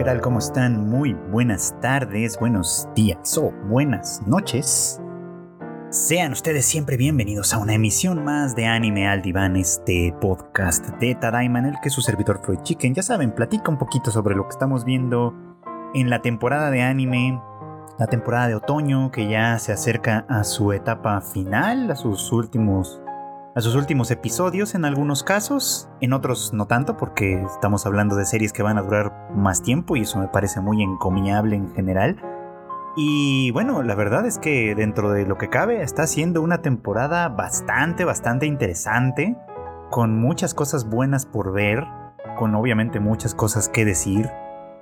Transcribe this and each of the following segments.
¿qué tal? ¿Cómo están? Muy buenas tardes, buenos días o buenas noches. Sean ustedes siempre bienvenidos a una emisión más de Anime al Diván, este podcast de Tadaima el que su servidor Freud Chicken, ya saben, platica un poquito sobre lo que estamos viendo en la temporada de anime, la temporada de otoño que ya se acerca a su etapa final, a sus últimos a sus últimos episodios en algunos casos, en otros no tanto porque estamos hablando de series que van a durar más tiempo y eso me parece muy encomiable en general. Y bueno, la verdad es que dentro de lo que cabe está siendo una temporada bastante, bastante interesante, con muchas cosas buenas por ver, con obviamente muchas cosas que decir.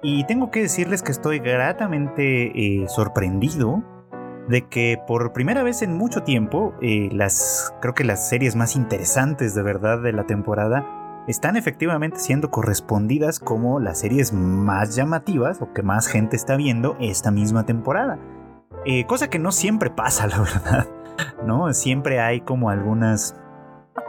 Y tengo que decirles que estoy gratamente eh, sorprendido de que por primera vez en mucho tiempo, eh, las, creo que las series más interesantes de verdad de la temporada están efectivamente siendo correspondidas como las series más llamativas o que más gente está viendo esta misma temporada. Eh, cosa que no siempre pasa, la verdad. ¿No? Siempre hay como algunas.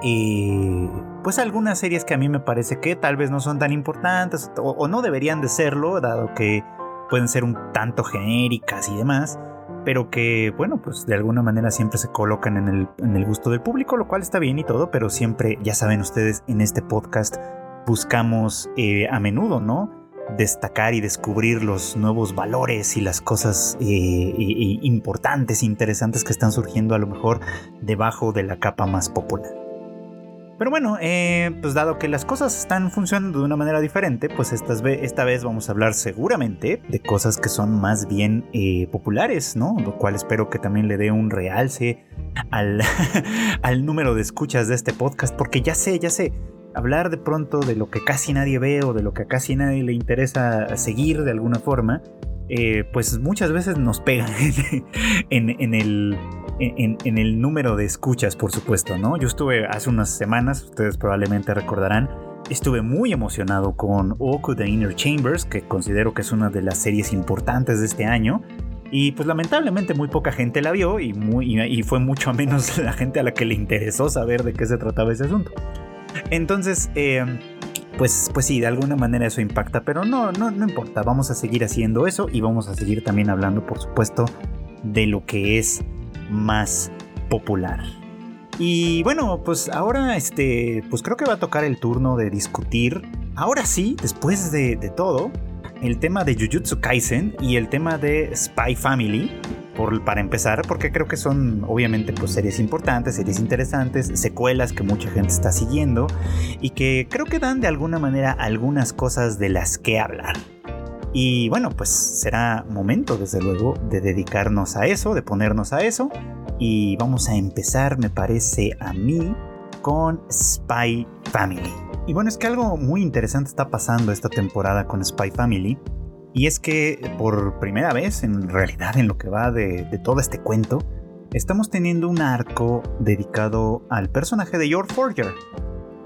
Eh, pues algunas series que a mí me parece que tal vez no son tan importantes o no deberían de serlo, dado que pueden ser un tanto genéricas y demás pero que, bueno, pues de alguna manera siempre se colocan en el, en el gusto del público, lo cual está bien y todo, pero siempre, ya saben ustedes, en este podcast buscamos eh, a menudo, ¿no? Destacar y descubrir los nuevos valores y las cosas eh, importantes, interesantes que están surgiendo a lo mejor debajo de la capa más popular. Pero bueno, eh, pues dado que las cosas están funcionando de una manera diferente, pues esta, esta vez vamos a hablar seguramente de cosas que son más bien eh, populares, ¿no? Lo cual espero que también le dé un realce al, al número de escuchas de este podcast, porque ya sé, ya sé, hablar de pronto de lo que casi nadie ve o de lo que casi nadie le interesa seguir de alguna forma, eh, pues muchas veces nos pegan en, el, en, el número de escuchas, por supuesto, ¿no? Yo estuve hace unas semanas, ustedes probablemente recordarán, estuve muy emocionado con Oku The Inner Chambers, que considero que es una de las series importantes de este año. Y pues lamentablemente muy poca gente la vio y fue mucho menos la gente a la que le interesó saber de qué se trataba ese asunto. Entonces, eh, pues, pues sí, de alguna manera eso impacta, pero no, no, no importa, vamos a seguir haciendo eso y vamos a seguir también hablando, por supuesto, de lo que es más popular. Y bueno, pues ahora este, pues creo que va a tocar el turno de discutir, ahora sí, después de, todo, el tema de Jujutsu Kaisen y el tema de Spy Family, por, para empezar, porque creo que son obviamente pues, series importantes, series interesantes, secuelas que mucha gente está siguiendo y que creo que dan de alguna manera algunas cosas de las que hablar. Y bueno, pues será momento, desde luego, de dedicarnos a eso, de ponernos a eso. Y vamos a empezar, me parece a mí, con Spy Family. Y bueno, es que algo muy interesante está pasando esta temporada con Spy Family. Y es que por primera vez, en realidad, en lo que va de, de todo este cuento, estamos teniendo un arco dedicado al personaje de George Forger,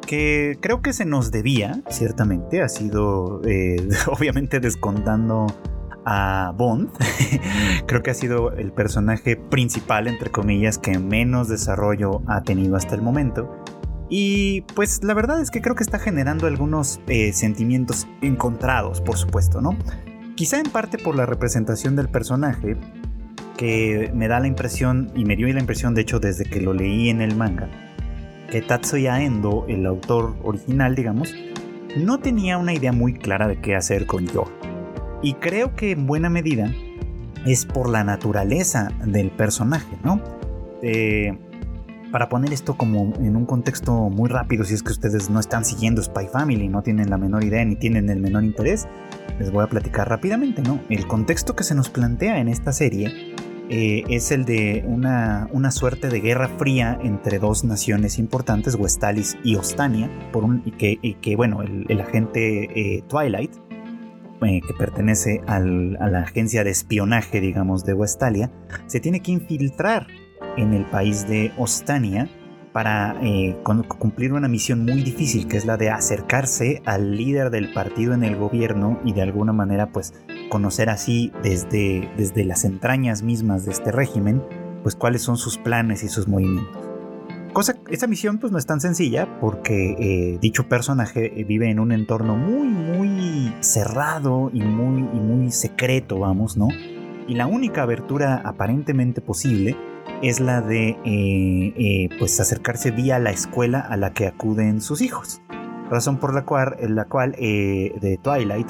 que creo que se nos debía, ciertamente, ha sido eh, obviamente descontando a Bond, creo que ha sido el personaje principal, entre comillas, que menos desarrollo ha tenido hasta el momento. Y pues la verdad es que creo que está generando algunos eh, sentimientos encontrados, por supuesto, ¿no? Quizá en parte por la representación del personaje, que me da la impresión, y me dio la impresión de hecho desde que lo leí en el manga, que Tatsuya Endo, el autor original, digamos, no tenía una idea muy clara de qué hacer con Yo. Y creo que en buena medida es por la naturaleza del personaje, ¿no? Eh, para poner esto como en un contexto muy rápido, si es que ustedes no están siguiendo Spy Family, no tienen la menor idea ni tienen el menor interés, les voy a platicar rápidamente, ¿no? El contexto que se nos plantea en esta serie eh, es el de una, una, suerte de guerra fría entre dos naciones importantes, Westalis y Ostania, por un, y, que, que, bueno, el, agente eh, Twilight, eh, que pertenece a la agencia de espionaje, digamos, de Westalia, se tiene que infiltrar en el país de Ostania para cumplir una misión muy difícil, que es la de acercarse al líder del partido en el gobierno y de alguna manera pues conocer así desde, desde las entrañas mismas de este régimen, pues cuáles son sus planes y sus movimientos. Cosa, esta misión pues no es tan sencilla porque eh, dicho personaje eh, vive en un entorno muy, muy cerrado y muy, muy secreto, vamos, ¿no? Y la única abertura aparentemente posible es la de eh, pues acercarse vía la escuela a la que acuden sus hijos. Razón por la cual, la cual de Twilight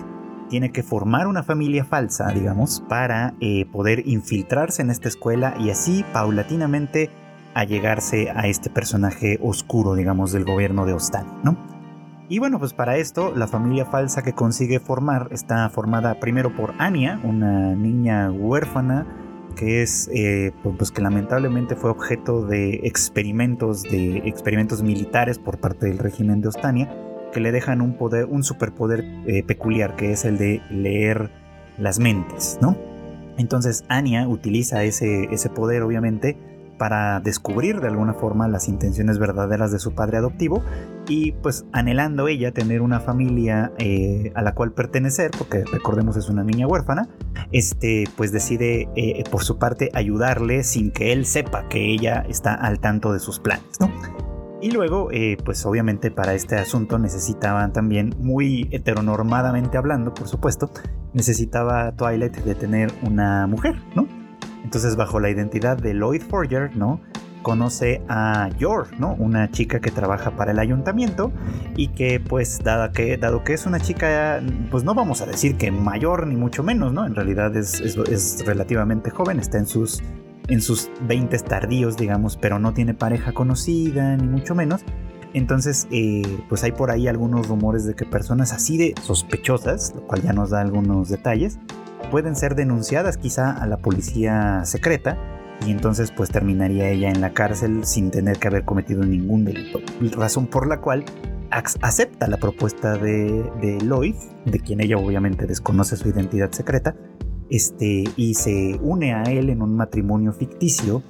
tiene que formar una familia falsa, digamos, para poder infiltrarse en esta escuela y así paulatinamente allegarse a este personaje oscuro, digamos, del gobierno de Ostani, ¿no? Y bueno, pues para esto, la familia falsa que consigue formar está formada primero por Anya, una niña huérfana que es, eh, pues que lamentablemente fue objeto de experimentos, de experimentos militares por parte del régimen de Ostania, que le dejan un poder, un superpoder eh, peculiar, que es el de leer las mentes, ¿no? Entonces Anya utiliza ese, ese poder, obviamente, para descubrir de alguna forma las intenciones verdaderas de su padre adoptivo y pues anhelando ella tener una familia eh, a la cual pertenecer, porque recordemos es una niña huérfana, este pues decide eh, por su parte ayudarle sin que él sepa que ella está al tanto de sus planes, ¿no? Y luego, eh, pues obviamente para este asunto necesitaban también, muy heteronormadamente hablando, por supuesto, necesitaba Twilight de tener una mujer, ¿no? Entonces, bajo la identidad de Lloyd Forger, ¿no? Conoce a Yor, ¿no? Una chica que trabaja para el ayuntamiento y que, pues, dado que, dado que es una chica, pues no vamos a decir que mayor ni mucho menos, ¿no? En realidad es, es, relativamente joven, está en sus, en sus 20 tardíos, digamos, pero no tiene pareja conocida, ni mucho menos. Entonces, eh, pues hay por ahí algunos rumores de que personas así de sospechosas, lo cual ya nos da algunos detalles, pueden ser denunciadas quizá a la policía secreta y entonces pues terminaría ella en la cárcel sin tener que haber cometido ningún delito. Razón por la cual acepta la propuesta de, de Lloyd, de quien ella obviamente desconoce su identidad secreta, este, y se une a él en un matrimonio ficticio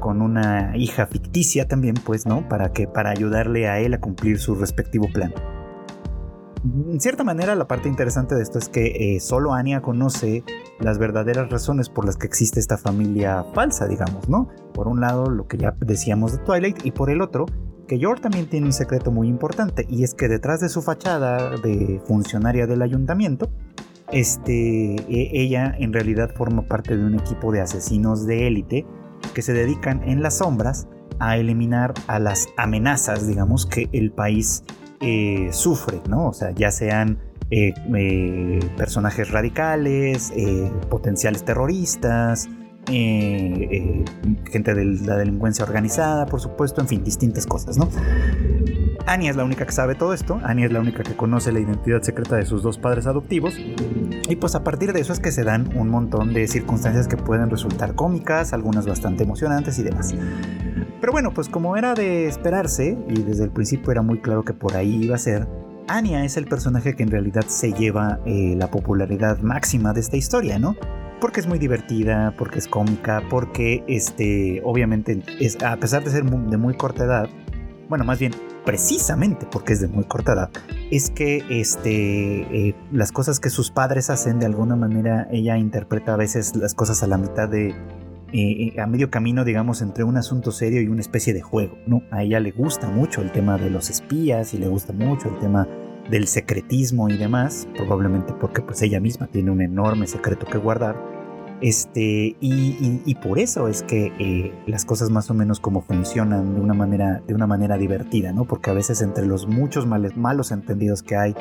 con una hija ficticia también, pues, ¿no? Para que para ayudarle a él a cumplir su respectivo plan en cierta manera la parte interesante de esto es que eh, solo Anya conoce las verdaderas razones por las que existe esta familia falsa, digamos, ¿no? Por un lado, lo que ya decíamos de Twilight, y por el otro, que Yor también tiene un secreto muy importante, y es que detrás de su fachada de funcionaria del ayuntamiento, este, e, ella en realidad forma parte de un equipo de asesinos de élite que se dedican en las sombras a eliminar a las amenazas, digamos, que el país eh, sufre, ¿no? O sea, ya sean eh, eh, personajes radicales, potenciales terroristas, gente de la delincuencia organizada, por supuesto, en fin, distintas cosas, ¿no? Annie es la única que sabe todo esto, Annie es la única que conoce la identidad secreta de sus dos padres adoptivos, y pues a partir de eso es que se dan un montón de circunstancias que pueden resultar cómicas, algunas bastante emocionantes y demás. Pero bueno, pues como era de esperarse, y desde el principio era muy claro que por ahí iba a ser, Anya es el personaje que en realidad se lleva eh, la popularidad máxima de esta historia, ¿no? Porque es muy divertida, porque es cómica, porque este, obviamente, es, a pesar de ser de muy corta edad, bueno, más bien, precisamente porque es de muy corta edad, es que este, eh, las cosas que sus padres hacen, de alguna manera, ella interpreta a veces las cosas a la mitad de, eh, eh, a medio camino, digamos, entre un asunto serio y una especie de juego, ¿no? A ella le gusta mucho el tema de los espías y le gusta mucho el tema del secretismo y demás, probablemente porque pues ella misma tiene un enorme secreto que guardar. Este, y, por eso es que eh, las cosas más o menos como funcionan de una manera, de una manera divertida, ¿no? Porque a veces entre los muchos malos entendidos que hay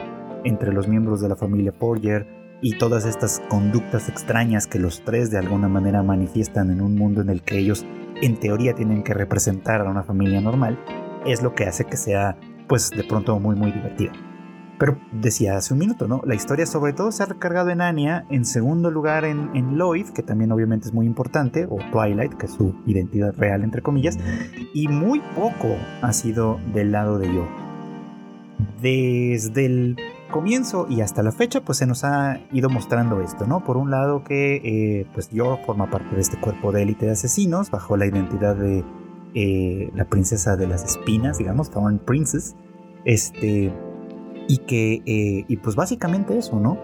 entre los miembros de la familia Porger, y todas estas conductas extrañas que los tres de alguna manera manifiestan en un mundo en el que ellos en teoría tienen que representar a una familia normal, es lo que hace que sea pues de pronto muy muy divertida. Pero decía hace un minuto, ¿no? La historia sobre todo se ha recargado en Anya, en segundo lugar en, en Lloyd, que también obviamente es muy importante, o Twilight, que es su identidad real entre comillas, y muy poco ha sido del lado de yo. Desde el comienzo y hasta la fecha pues se nos ha ido mostrando esto, ¿no? Por un lado que eh, pues yo forma parte de este cuerpo de élite de asesinos bajo la identidad de eh, la princesa de las espinas, digamos, Thorn Princess, este, y que, eh, y pues básicamente eso, ¿no?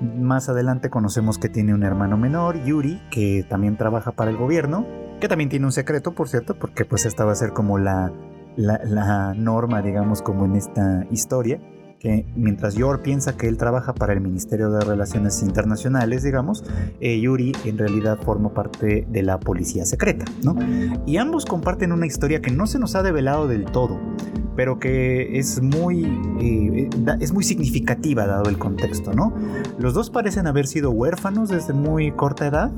Más adelante conocemos que tiene un hermano menor, Yuri, que también trabaja para el gobierno, que también tiene un secreto, por cierto, porque pues esta va a ser como la la, norma, digamos, como en esta historia, que mientras Yor piensa que él trabaja para el Ministerio de Relaciones Internacionales, digamos, eh, Yuri en realidad forma parte de la policía secreta, ¿no? Y ambos comparten una historia que no se nos ha develado del todo, pero que es muy, eh, es muy significativa dado el contexto, ¿no? Los dos parecen haber sido huérfanos desde muy corta edad,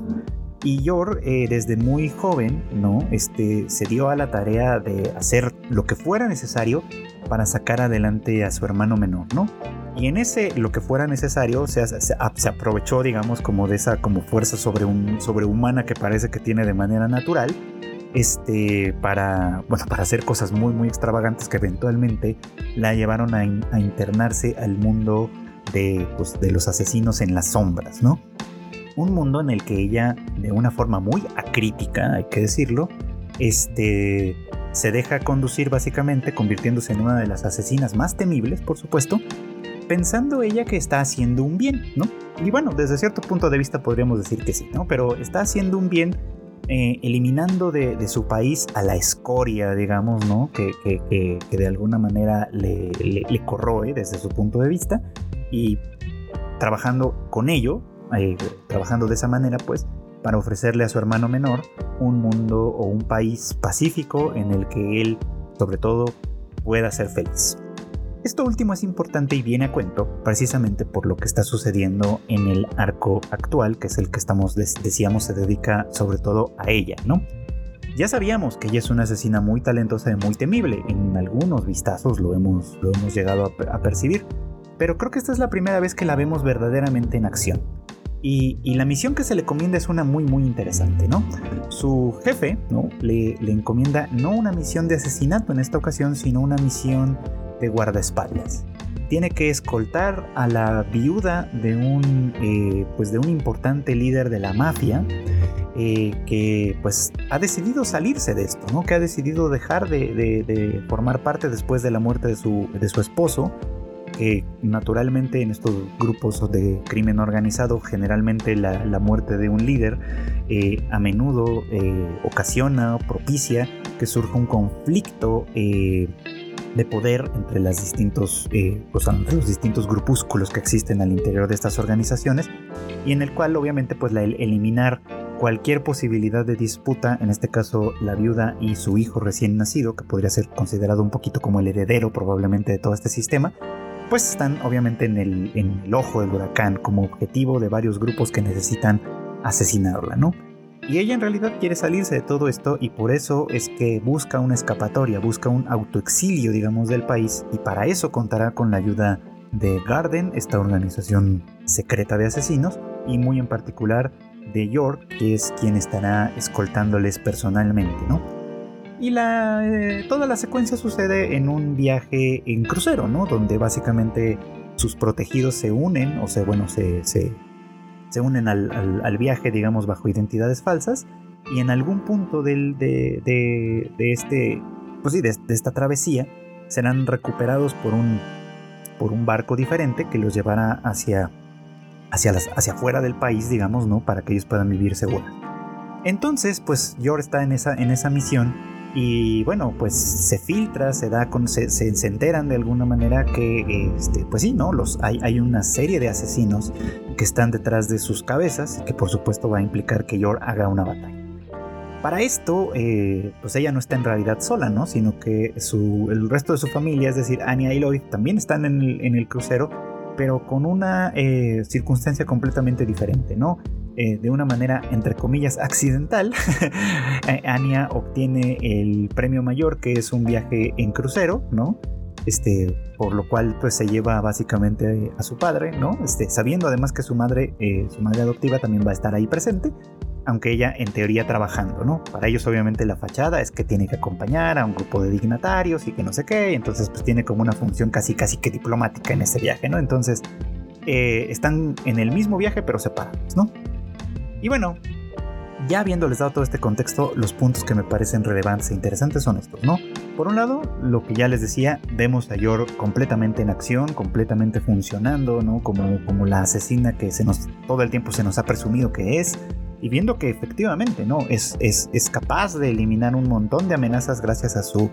y Yor, eh, desde muy joven, ¿no? Este, se dio a la tarea de hacer lo que fuera necesario para sacar adelante a su hermano menor, ¿no? Y en ese, lo que fuera necesario, se, aprovechó, digamos, como de esa como fuerza sobre un, sobrehumana que parece que tiene de manera natural, este, para, bueno, para hacer cosas muy, muy extravagantes que eventualmente la llevaron a, a internarse al mundo de, pues, de los asesinos en las sombras, ¿no? un mundo en el que ella, de una forma muy acrítica, hay que decirlo, este, se deja conducir básicamente, convirtiéndose en una de las asesinas más temibles, por supuesto, pensando ella que está haciendo un bien, ¿no? Y bueno, desde cierto punto de vista podríamos decir que sí, ¿no? Pero está haciendo un bien eh, eliminando de, su país a la escoria, digamos, ¿no? Que, de alguna manera le, le corroe desde su punto de vista y trabajando con ello eh, trabajando de esa manera, pues, para ofrecerle a su hermano menor un mundo o un país pacífico en el que él, sobre todo, pueda ser feliz. Esto último es importante y viene a cuento precisamente por lo que está sucediendo en el arco actual, que es el que estamos, decíamos, se dedica sobre todo a ella, ¿no? Ya sabíamos que ella es una asesina muy talentosa y muy temible, en algunos vistazos lo hemos, lo hemos llegado a, a percibir, pero creo que esta es la primera vez que la vemos verdaderamente en acción. Y, la misión que se le encomienda es una muy muy interesante, ¿no? Su jefe, ¿no? Le, encomienda no una misión de asesinato en esta ocasión, sino una misión de guardaespaldas. Tiene que escoltar a la viuda de un, eh, pues de un importante líder de la mafia eh, que pues ha decidido salirse de esto, ¿no? Que ha decidido dejar de, formar parte después de la muerte de su, de su esposo naturalmente en estos grupos de crimen organizado generalmente la, muerte de un líder eh, a menudo eh, ocasiona propicia que surja un conflicto eh, de poder entre, las distintos, pues, los distintos grupúsculos que existen al interior de estas organizaciones y en el cual obviamente pues la, eliminar cualquier posibilidad de disputa, en este caso la viuda y su hijo recién nacido, que podría ser considerado un poquito como el heredero probablemente de todo este sistema, pues están obviamente en el, ojo del huracán como objetivo de varios grupos que necesitan asesinarla, ¿no? Y ella en realidad quiere salirse de todo esto y por eso es que busca una escapatoria, busca un autoexilio, digamos, del país y para eso contará con la ayuda de Garden, esta organización secreta de asesinos, y muy en particular de York, que es quien estará escoltándoles personalmente, ¿no? Y la, eh, toda la secuencia sucede en un viaje en crucero, ¿no? Donde básicamente sus protegidos se unen, o sea, bueno, se, se, unen al, viaje, digamos, bajo identidades falsas. Y en algún punto del, de, de, este, pues sí, de, esta travesía, serán recuperados por un, por un barco diferente que los llevará hacia, hacia, las, hacia afuera del país, digamos, ¿no? Para que ellos puedan vivir seguros. Entonces, pues Yor está en esa, en esa misión y bueno, pues se filtra, se da con, se, se, enteran de alguna manera que, este, pues sí, ¿no? Los, hay, hay una serie de asesinos que están detrás de sus cabezas, que por supuesto va a implicar que Yor haga una batalla. Para esto, eh, pues ella no está en realidad sola, ¿no? Sino que su, el resto de su familia, es decir, Anya y Lloyd, también están en el, en el crucero, pero con una eh, circunstancia completamente diferente, ¿no? Eh, de una manera, entre comillas, accidental, eh, Anya obtiene el premio mayor, que es un viaje en crucero, ¿no? Este, por lo cual pues se lleva básicamente a su padre, ¿no? Este, sabiendo además que su madre, eh, su madre adoptiva también va a estar ahí presente, aunque ella en teoría trabajando, ¿no? Para ellos obviamente la fachada es que tiene que acompañar a un grupo de dignatarios y que no sé qué, entonces pues tiene como una función casi casi que diplomática en ese viaje, ¿no? Entonces están en el mismo viaje pero separados, ¿no? Y bueno, ya habiéndoles dado todo este contexto, los puntos que me parecen relevantes e interesantes son estos, ¿no? Por un lado, lo que ya les decía, vemos a Yor completamente en acción, completamente funcionando, ¿no? Como, como la asesina que se nos, todo el tiempo se nos ha presumido que es, y viendo que efectivamente, ¿no? Es, es, es capaz de eliminar un montón de amenazas gracias a su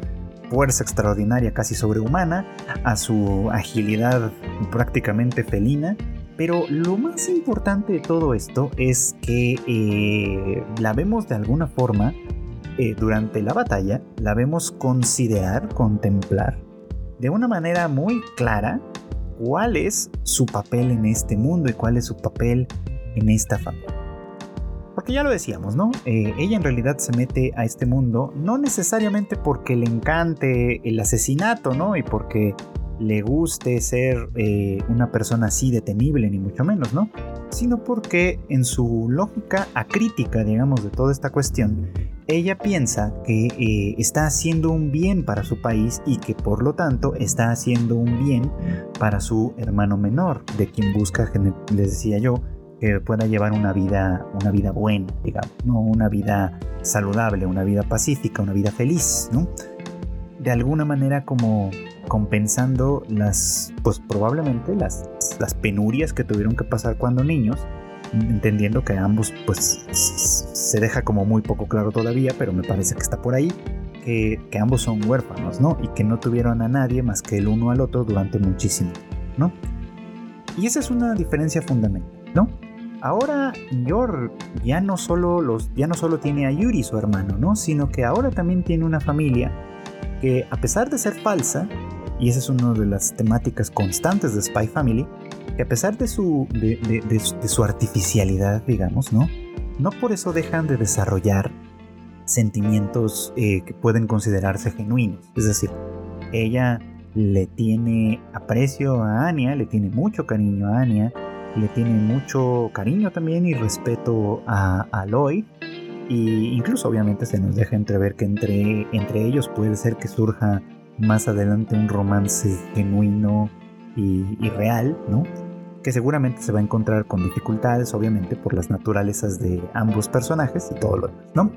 fuerza extraordinaria casi sobrehumana, a su agilidad prácticamente felina. Pero lo más importante de todo esto es que eh, la vemos de alguna forma eh, durante la batalla, la vemos considerar, contemplar de una manera muy clara cuál es su papel en este mundo y cuál es su papel en esta familia. Porque ya lo decíamos, ¿no? Eh, ella en realidad se mete a este mundo no necesariamente porque le encante el asesinato, ¿no? Y porque le guste ser eh, una persona así de temible, ni mucho menos, ¿no? Sino porque en su lógica acrítica, digamos, de toda esta cuestión, ella piensa que eh, está haciendo un bien para su país y que por lo tanto está haciendo un bien para su hermano menor, de quien busca, les decía yo, que pueda llevar una vida, una vida buena, digamos, ¿no? una vida saludable, una vida pacífica, una vida feliz, ¿no? De alguna manera como compensando las, pues probablemente las, las penurias que tuvieron que pasar cuando niños, entendiendo que ambos, pues se deja como muy poco claro todavía, pero me parece que está por ahí, que, que ambos son huérfanos, ¿no? Y que no tuvieron a nadie más que el uno al otro durante muchísimo, ¿no? Y esa es una diferencia fundamental, ¿no? ahora Yor ya no solo los ya no solo tiene a Yuri su hermano, ¿no? Sino que ahora también tiene una familia que a pesar de ser falsa, y esa es una de las temáticas constantes de Spy Family, que a pesar de su, de, su artificialidad, digamos, ¿no? No por eso dejan de desarrollar sentimientos eh, que pueden considerarse genuinos. Es decir, ella le tiene aprecio a Anya, le tiene mucho cariño a Anya, le tiene mucho cariño también y respeto a, a Lloyd. Y incluso obviamente se nos deja entrever que entre, entre ellos puede ser que surja más adelante un romance genuino y, real, ¿no? Que seguramente se va a encontrar con dificultades, obviamente, por las naturalezas de ambos personajes y todo lo demás, ¿no?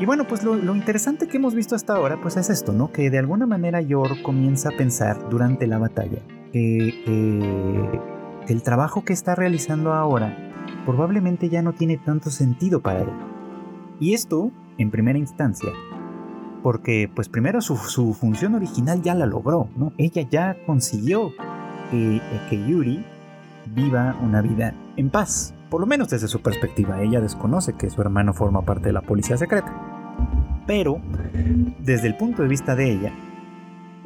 Y bueno, pues lo, lo, interesante que hemos visto hasta ahora, pues es esto, ¿no? Que de alguna manera Yor comienza a pensar durante la batalla que, el trabajo que está realizando ahora probablemente ya no tiene tanto sentido para él. Y esto, en primera instancia, porque pues primero su, función original ya la logró, ¿no? Ella ya consiguió que, que Yuri viva una vida en paz, por lo menos desde su perspectiva. Ella desconoce que su hermano forma parte de la policía secreta. Pero, desde el punto de vista de ella,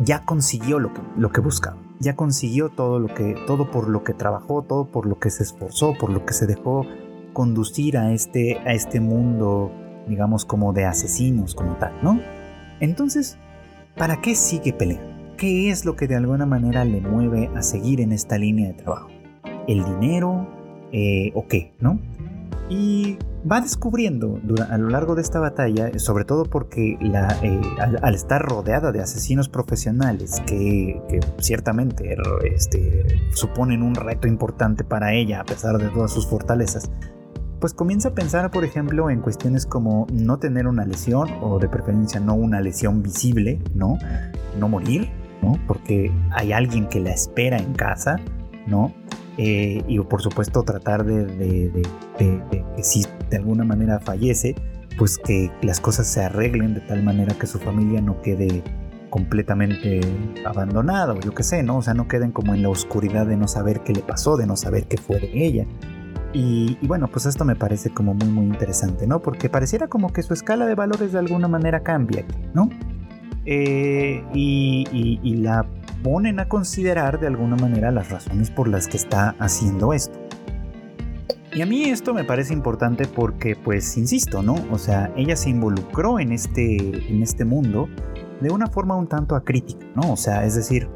ya consiguió lo que, lo que buscaba ya consiguió todo lo que, todo por lo que trabajó, todo por lo que se esforzó, por lo que se dejó conducir a este, a este mundo, digamos, como de asesinos, como tal, ¿no? Entonces, ¿para qué sigue peleando? ¿Qué es lo que de alguna manera le mueve a seguir en esta línea de trabajo? ¿El dinero? Eh, ¿O qué? ¿No? Y va descubriendo a lo largo de esta batalla, sobre todo porque eh, al, estar rodeada de asesinos profesionales que, ciertamente este, suponen un reto importante para ella a pesar de todas sus fortalezas, pues comienza a pensar, por ejemplo, en cuestiones como no tener una lesión o de preferencia no una lesión visible, ¿no? No morir, ¿no? Porque hay alguien que la espera en casa, ¿no? Eh, y por supuesto tratar de, que si de alguna manera fallece, pues que las cosas se arreglen de tal manera que su familia no quede completamente abandonada o yo qué sé, ¿no? O sea, no queden como en la oscuridad de no saber qué le pasó, de no saber qué fue de ella. Y, bueno, pues esto me parece como muy muy interesante, ¿no? Porque pareciera como que su escala de valores de alguna manera cambia, ¿no? Eh, y la ponen a considerar de alguna manera las razones por las que está haciendo esto. Y a mí esto me parece importante porque, pues, insisto, ¿no? O sea, ella se involucró en este, en este mundo de una forma un tanto acrítica, ¿no? O sea, es decir,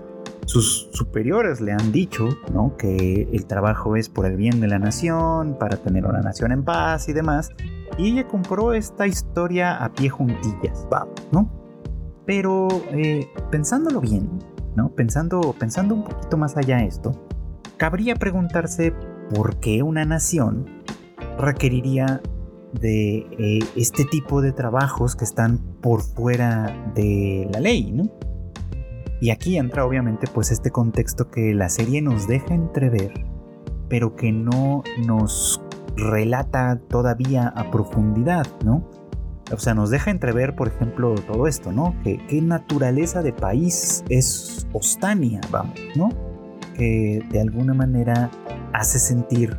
sus superiores le han dicho, ¿no? Que el trabajo es por el bien de la nación, para tener una nación en paz y demás. Y ella compró esta historia a pie juntillas, ¿no? Pero eh, pensándolo bien, Pensando, pensando un poquito más allá esto, cabría preguntarse por qué una nación requeriría de eh, este tipo de trabajos que están por fuera de la ley, ¿no? Y aquí entra obviamente pues este contexto que la serie nos deja entrever, pero que no nos relata todavía a profundidad, ¿no? O sea, nos deja entrever, por ejemplo, todo esto, ¿no? Que qué naturaleza de país es Ostania, vamos, ¿no? Que de alguna manera hace sentir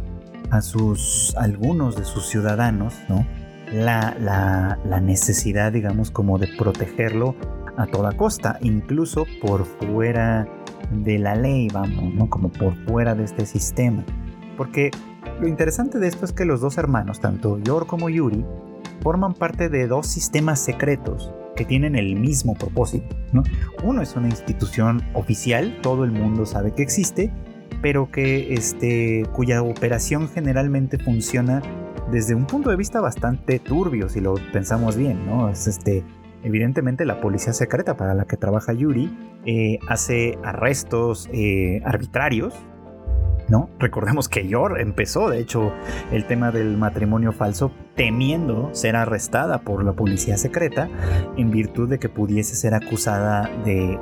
a sus algunos de sus ciudadanos, ¿no? La, la, la necesidad, digamos, como de protegerlo a toda costa, incluso por fuera de la ley, vamos, ¿no? Como por fuera de este sistema. Porque lo interesante de esto es que los dos hermanos, tanto Yor como Yuri, forman parte de dos sistemas secretos que tienen el mismo propósito. ¿no? Uno es una institución oficial, todo el mundo sabe que existe, pero que este, cuya operación generalmente funciona desde un punto de vista bastante turbio, si lo pensamos bien, ¿no? Es este, evidentemente la policía secreta para la que trabaja Yuri eh, hace arrestos eh, arbitrarios ¿no? Recordemos que Yor empezó, de hecho, el tema del matrimonio falso temiendo ser arrestada por la policía secreta en virtud de que pudiese ser acusada de,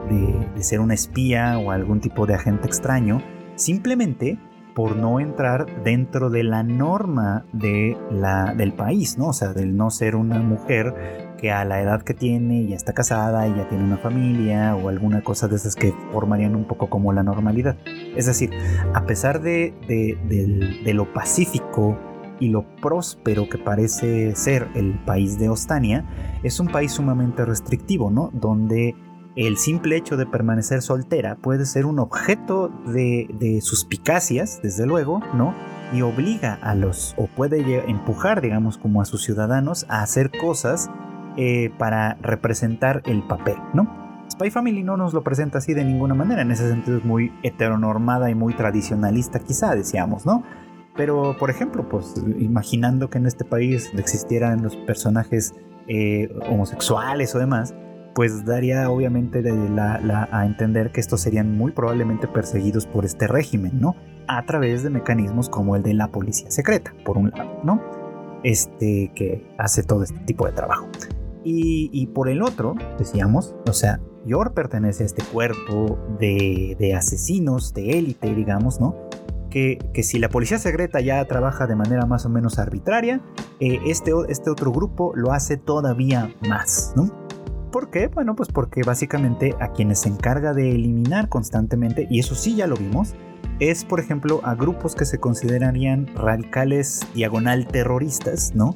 ser una espía o algún tipo de agente extraño, simplemente por no entrar dentro de la norma de la, del país, ¿no? O sea, del no ser una mujer que a la edad que tiene ya está casada y ya tiene una familia o alguna cosa de esas que formarían un poco como la normalidad. Es decir, a pesar de, de, lo pacífico y lo próspero que parece ser el país de Ostania, es un país sumamente restrictivo, ¿no? Donde el simple hecho de permanecer soltera puede ser un objeto de, de suspicacias, desde luego, ¿no? Y obliga a los, o puede empujar, digamos, como a sus ciudadanos a hacer cosas eh, para representar el papel, ¿no? Spy Family no nos lo presenta así de ninguna manera, en ese sentido es muy heteronormada y muy tradicionalista quizá, decíamos, ¿no? Pero, por ejemplo, pues imaginando que en este país existieran los personajes eh, homosexuales o demás, pues daría obviamente a entender que estos serían muy probablemente perseguidos por este régimen, ¿no? A través de mecanismos como el de la policía secreta, por un lado, ¿no? Este que hace todo este tipo de trabajo. Y, por el otro, decíamos, o sea, Yor pertenece a este cuerpo de, asesinos, de élite, digamos, ¿no? Que, que, si la policía secreta ya trabaja de manera más o menos arbitraria, eh, este, este otro grupo lo hace todavía más, ¿no? ¿Por qué? Bueno, pues porque básicamente a quienes se encarga de eliminar constantemente, y eso sí ya lo vimos, es por ejemplo a grupos que se considerarían radicales diagonal terroristas, ¿no?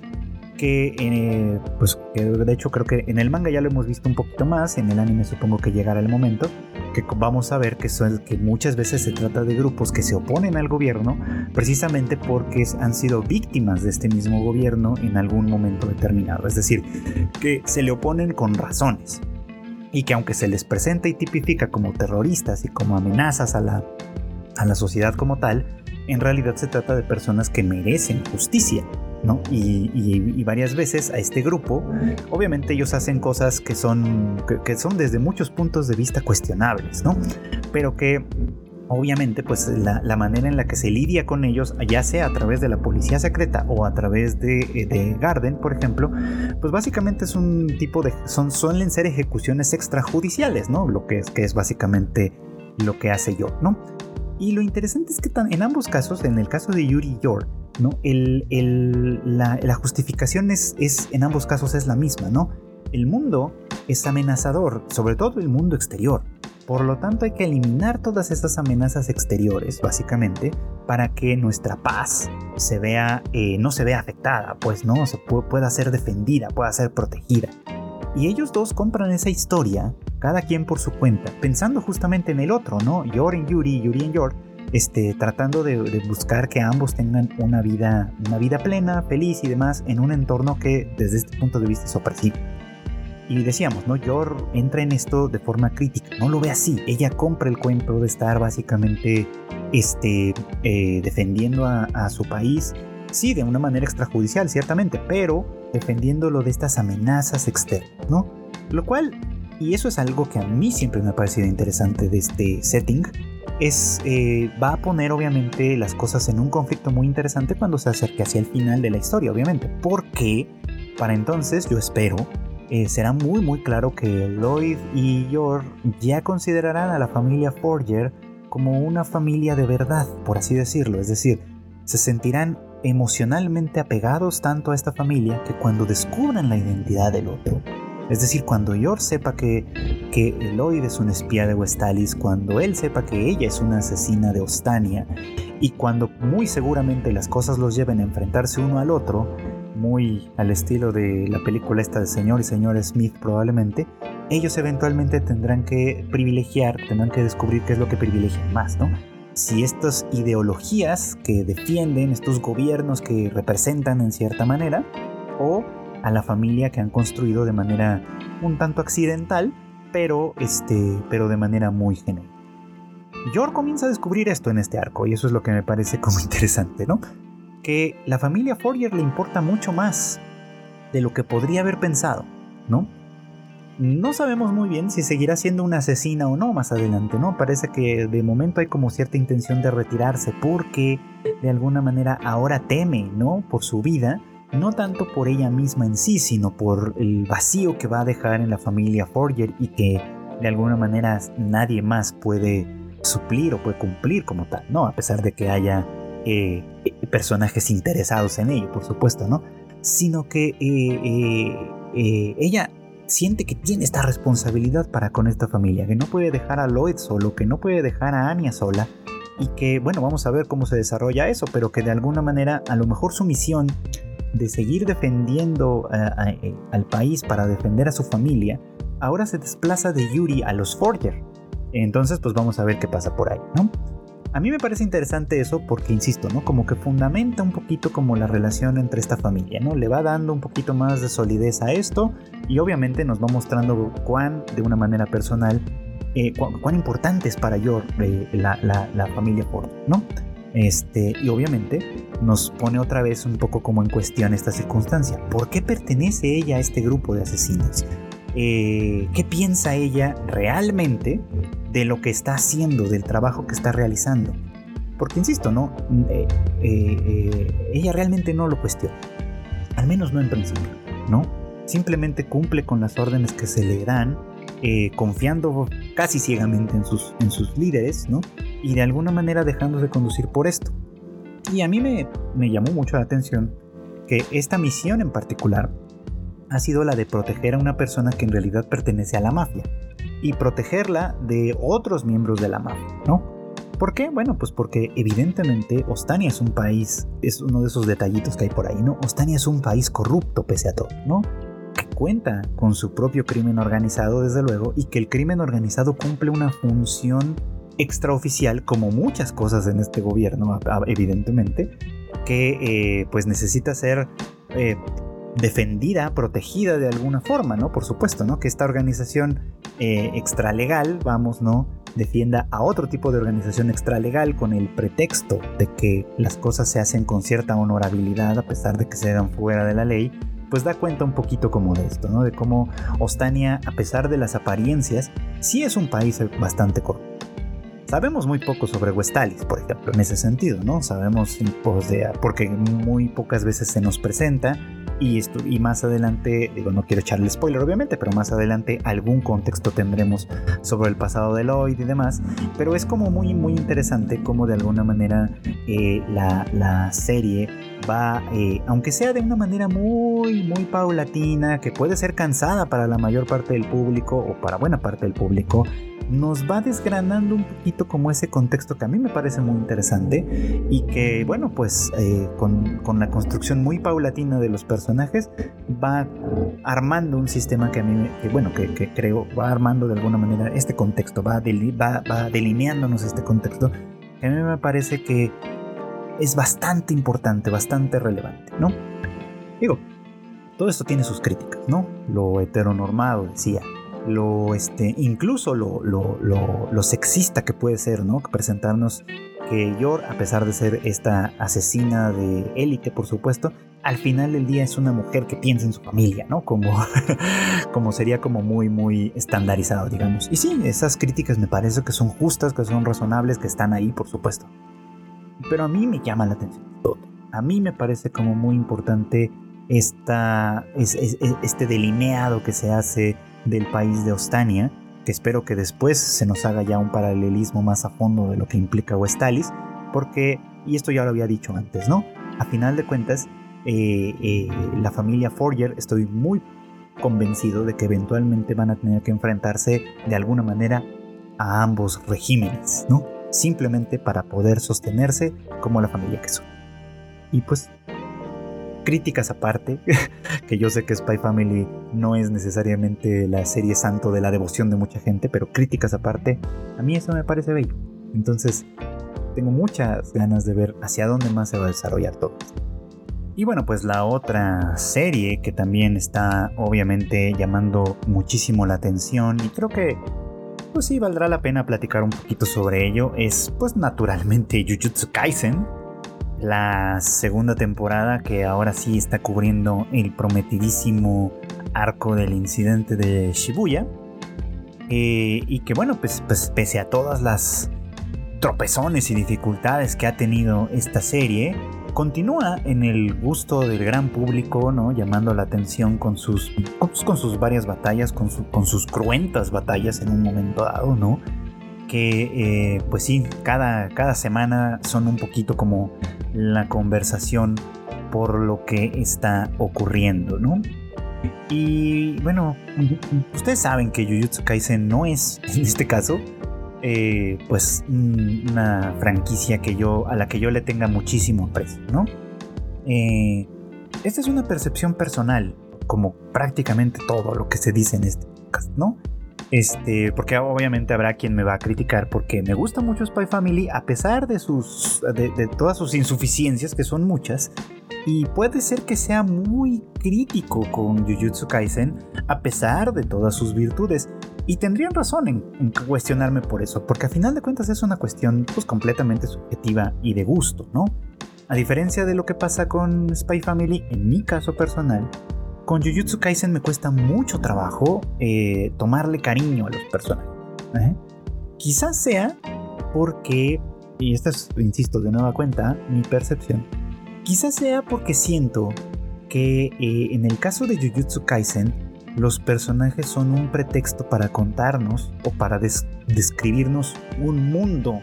Que, eh, pues, de hecho creo que en el manga ya lo hemos visto un poquito más, en el anime supongo que llegará el momento, que vamos a ver que, son, que muchas veces se trata de grupos que se oponen al gobierno precisamente porque han sido víctimas de este mismo gobierno en algún momento determinado, es decir, que se le oponen con razones y que aunque se les presenta y tipifica como terroristas y como amenazas a la, a la sociedad como tal, en realidad se trata de personas que merecen justicia ¿no? Y, varias veces a este grupo, obviamente ellos hacen cosas que son, que, son desde muchos puntos de vista cuestionables, ¿no? Pero que obviamente pues la, manera en la que se lidia con ellos, ya sea a través de la policía secreta o a través de, de Garden, por ejemplo, pues básicamente es un tipo de, son, suelen ser ejecuciones extrajudiciales, ¿no? Lo que es, que es básicamente lo que hace yo, ¿no? Y lo interesante es que en ambos casos, en el caso de Yuri y York, ¿no? la, justificación es, en ambos casos es la misma, ¿no? El mundo es amenazador, sobre todo el mundo exterior. Por lo tanto, hay que eliminar todas esas amenazas exteriores, básicamente, para que nuestra paz se vea, eh, no se vea afectada, pues no, se pueda ser defendida, pueda ser protegida. Y ellos dos compran esa historia, cada quien por su cuenta, pensando justamente en el otro, ¿no? Yor en Yuri, Yuri en Yor, este, tratando de, buscar que ambos tengan una vida, una vida plena, feliz y demás en un entorno que desde este punto de vista es opresivo. Y decíamos, ¿no? Yor entra en esto de forma crítica, no lo ve así. Ella compra el cuento de estar básicamente este, eh, defendiendo a, a, su país, sí, de una manera extrajudicial, ciertamente, pero defendiéndolo de estas amenazas externas, ¿no? Lo cual, y eso es algo que a mí siempre me ha parecido interesante de este setting, es, eh, va a poner obviamente las cosas en un conflicto muy interesante cuando se acerque hacia el final de la historia, obviamente. Porque para entonces yo espero eh, será muy muy claro que Lloyd y Yor ya considerarán a la familia Forger como una familia de verdad, por así decirlo. Es decir, se sentirán emocionalmente apegados tanto a esta familia que cuando descubran la identidad del otro, es decir, cuando Yor sepa que, que Eloyd es un espía de Westalis, cuando él sepa que ella es una asesina de Ostania, y cuando muy seguramente las cosas los lleven a enfrentarse uno al otro, muy al estilo de la película esta de Señor y Señor Smith probablemente, ellos eventualmente tendrán que privilegiar, tendrán que descubrir qué es lo que privilegian más, ¿no? Si estas ideologías que defienden, estos gobiernos que representan en cierta manera, o a la familia que han construido de manera un tanto accidental, pero, este, pero de manera muy genuina. Yor comienza a descubrir esto en este arco, y eso es lo que me parece como interesante, ¿no? Que la familia Fourier le importa mucho más de lo que podría haber pensado, ¿no? No sabemos muy bien si seguirá siendo una asesina o no más adelante, ¿no? Parece que de momento hay como cierta intención de retirarse porque de alguna manera ahora teme, ¿no? Por su vida no tanto por ella misma en sí, sino por el vacío que va a dejar en la familia Forger y que de alguna manera nadie más puede suplir o puede cumplir como tal, ¿no? A pesar de que haya eh, personajes interesados en ello, por supuesto, ¿no? Sino que eh, eh, ella siente que tiene esta responsabilidad para con esta familia, que no puede dejar a Lloyd solo, que no puede dejar a Anya sola, y que, bueno, vamos a ver cómo se desarrolla eso, pero que de alguna manera a lo mejor su misión de seguir defendiendo eh, al país para defender a su familia, ahora se desplaza de Yuri a los Forger. Entonces, pues vamos a ver qué pasa por ahí, ¿no? A mí me parece interesante eso porque, insisto, ¿no? Como que fundamenta un poquito como la relación entre esta familia, ¿no? Le va dando un poquito más de solidez a esto y obviamente nos va mostrando cuán, de una manera personal, eh, cuán, importante es para Yor la, la, familia Forger, ¿no? Este, y obviamente nos pone otra vez un poco como en cuestión esta circunstancia. ¿Por qué pertenece ella a este grupo de asesinos? Eh, ¿Qué piensa ella realmente de lo que está haciendo, del trabajo que está realizando? Porque insisto, ¿no? Eh, eh, ella realmente no lo cuestiona. Al menos no en principio, ¿no? Simplemente cumple con las órdenes que se le dan eh, confiando casi ciegamente en sus, en sus líderes, ¿no? Y de alguna manera dejándose conducir por esto. Y a mí me, me llamó mucho la atención que esta misión en particular ha sido la de proteger a una persona que en realidad pertenece a la mafia y protegerla de otros miembros de la mafia, ¿no? ¿Por qué? Bueno, pues porque evidentemente Ostania es un país, es uno de esos detallitos que hay por ahí, ¿no? Ostania es un país corrupto pese a todo, ¿no? cuenta con su propio crimen organizado, desde luego, y que el crimen organizado cumple una función extraoficial, como muchas cosas en este gobierno, evidentemente, que eh, pues necesita ser eh, defendida, protegida de alguna forma, ¿no? Por supuesto, ¿no? Que esta organización eh, extralegal, vamos, ¿no? Defienda a otro tipo de organización extralegal con el pretexto de que las cosas se hacen con cierta honorabilidad a pesar de que se dan fuera de la ley, pues da cuenta un poquito como de esto, ¿no? De cómo Ostania, a pesar de las apariencias, sí es un país bastante corrupto. Sabemos muy poco sobre Westalis, por ejemplo, en ese sentido, ¿no? Sabemos pues, porque muy pocas veces se nos presenta y, esto, y más adelante, digo, no quiero echarle spoiler obviamente, pero más adelante algún contexto tendremos sobre el pasado de Lloyd y demás. Pero es como muy, muy interesante cómo de alguna manera eh, la, la, serie va, eh, aunque sea de una manera muy, muy paulatina, que puede ser cansada para la mayor parte del público o para buena parte del público, nos va desgranando un poquito como ese contexto que a mí me parece muy interesante y que bueno pues eh, con, con, la construcción muy paulatina de los personajes va armando un sistema que a mí que, bueno que, que, creo va armando de alguna manera este contexto va, va, va delineándonos este contexto a mí me parece que es bastante importante bastante relevante no digo todo esto tiene sus críticas no lo heteronormado decía lo, este, incluso lo, lo, sexista que puede ser, ¿no? Presentarnos que Yor, a pesar de ser esta asesina de élite, por supuesto, al final del día es una mujer que piensa en su familia, ¿no? Como, como sería como muy, muy estandarizado, digamos. Y sí, esas críticas me parece que son justas, que son razonables, que están ahí, por supuesto. Pero a mí me llama la atención todo. A mí me parece como muy importante esta, este delineado que se hace del país de Ostania, que espero que después se nos haga ya un paralelismo más a fondo de lo que implica Westalis, porque, y esto ya lo había dicho antes, ¿no? a final de cuentas, eh, eh, la familia Forger, estoy muy convencido de que eventualmente van a tener que enfrentarse de alguna manera a ambos regímenes, ¿no? Simplemente para poder sostenerse como la familia que son. Y pues, críticas aparte, que yo sé que Spy Family no es necesariamente la serie santo de la devoción de mucha gente, pero críticas aparte, a mí eso me parece bello. Entonces, tengo muchas ganas de ver hacia dónde más se va a desarrollar todo. Y bueno, pues la otra serie que también está obviamente llamando muchísimo la atención y creo que pues sí valdrá la pena platicar un poquito sobre ello es pues naturalmente Jujutsu Kaisen, la segunda temporada que ahora sí está cubriendo el prometidísimo arco del incidente de Shibuya. Eh, y que bueno, pues, pues pese a todas las tropezones y dificultades que ha tenido esta serie, continúa en el gusto del gran público, ¿no? Llamando la atención con sus, con, sus varias batallas, con, con, sus cruentas batallas en un momento dado, ¿no? Que, eh, pues sí, cada, cada semana son un poquito como la conversación por lo que está ocurriendo, ¿no? Y bueno, ustedes saben que Jujutsu Kaisen no es, en este caso, eh, pues una franquicia que yo, a la que yo le tenga muchísimo aprecio, ¿no? Eh, esta es una percepción personal, como prácticamente todo lo que se dice en este podcast, ¿no? Este, porque obviamente habrá quien me va a criticar porque me gusta mucho Spy Family a pesar de sus de, todas sus insuficiencias que son muchas y puede ser que sea muy crítico con Jujutsu Kaisen a pesar de todas sus virtudes y tendrían razón en, cuestionarme por eso, porque a final de cuentas es una cuestión pues completamente subjetiva y de gusto, ¿no? A diferencia de lo que pasa con Spy Family, en mi caso personal, con Jujutsu Kaisen me cuesta mucho trabajo eh, tomarle cariño a los personajes. ¿eh? Quizás sea porque, y esta es, insisto, de nueva cuenta, mi percepción, quizás sea porque siento que eh, en el caso de Jujutsu Kaisen, los personajes son un pretexto para contarnos o para describirnos un mundo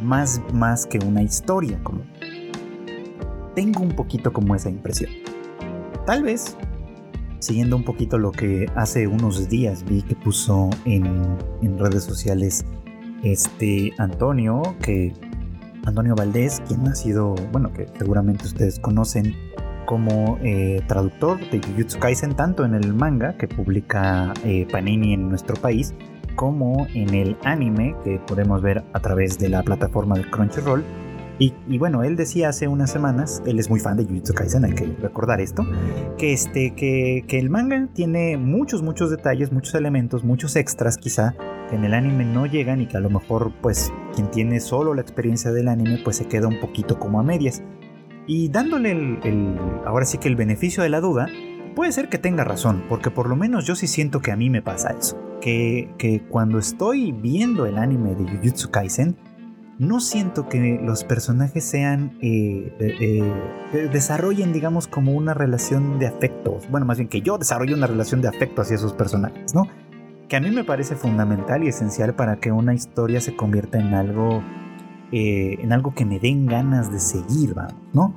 más, más que una historia. Como tengo un poquito como esa impresión. Tal vez, siguiendo un poquito lo que hace unos días vi que puso en, en redes sociales este Antonio, que Antonio Valdés, quien ha sido, bueno, que seguramente ustedes conocen, como eh, traductor de Jujutsu Kaisen tanto en el manga que publica eh, Panini en nuestro país como en el anime que podemos ver a través de la plataforma de Crunchyroll. Y, bueno, él decía hace unas semanas, él es muy fan de Jujutsu Kaisen, hay que recordar esto, que, este, que, que el manga tiene muchos, muchos detalles, muchos elementos, muchos extras quizá, que en el anime no llegan y que a lo mejor pues quien tiene solo la experiencia del anime pues se queda un poquito como a medias. Y dándole el, ahora sí que el beneficio de la duda, puede ser que tenga razón, porque por lo menos yo sí siento que a mí me pasa eso. Que, que cuando estoy viendo el anime de Jujutsu Kaisen, no siento que los personajes sean, eh, eh, desarrollen, digamos, como una relación de afectos. Bueno, más bien que yo desarrolle una relación de afecto hacia esos personajes, ¿no? Que a mí me parece fundamental y esencial para que una historia se convierta en algo eh, en algo que me den ganas de seguir, ¿no?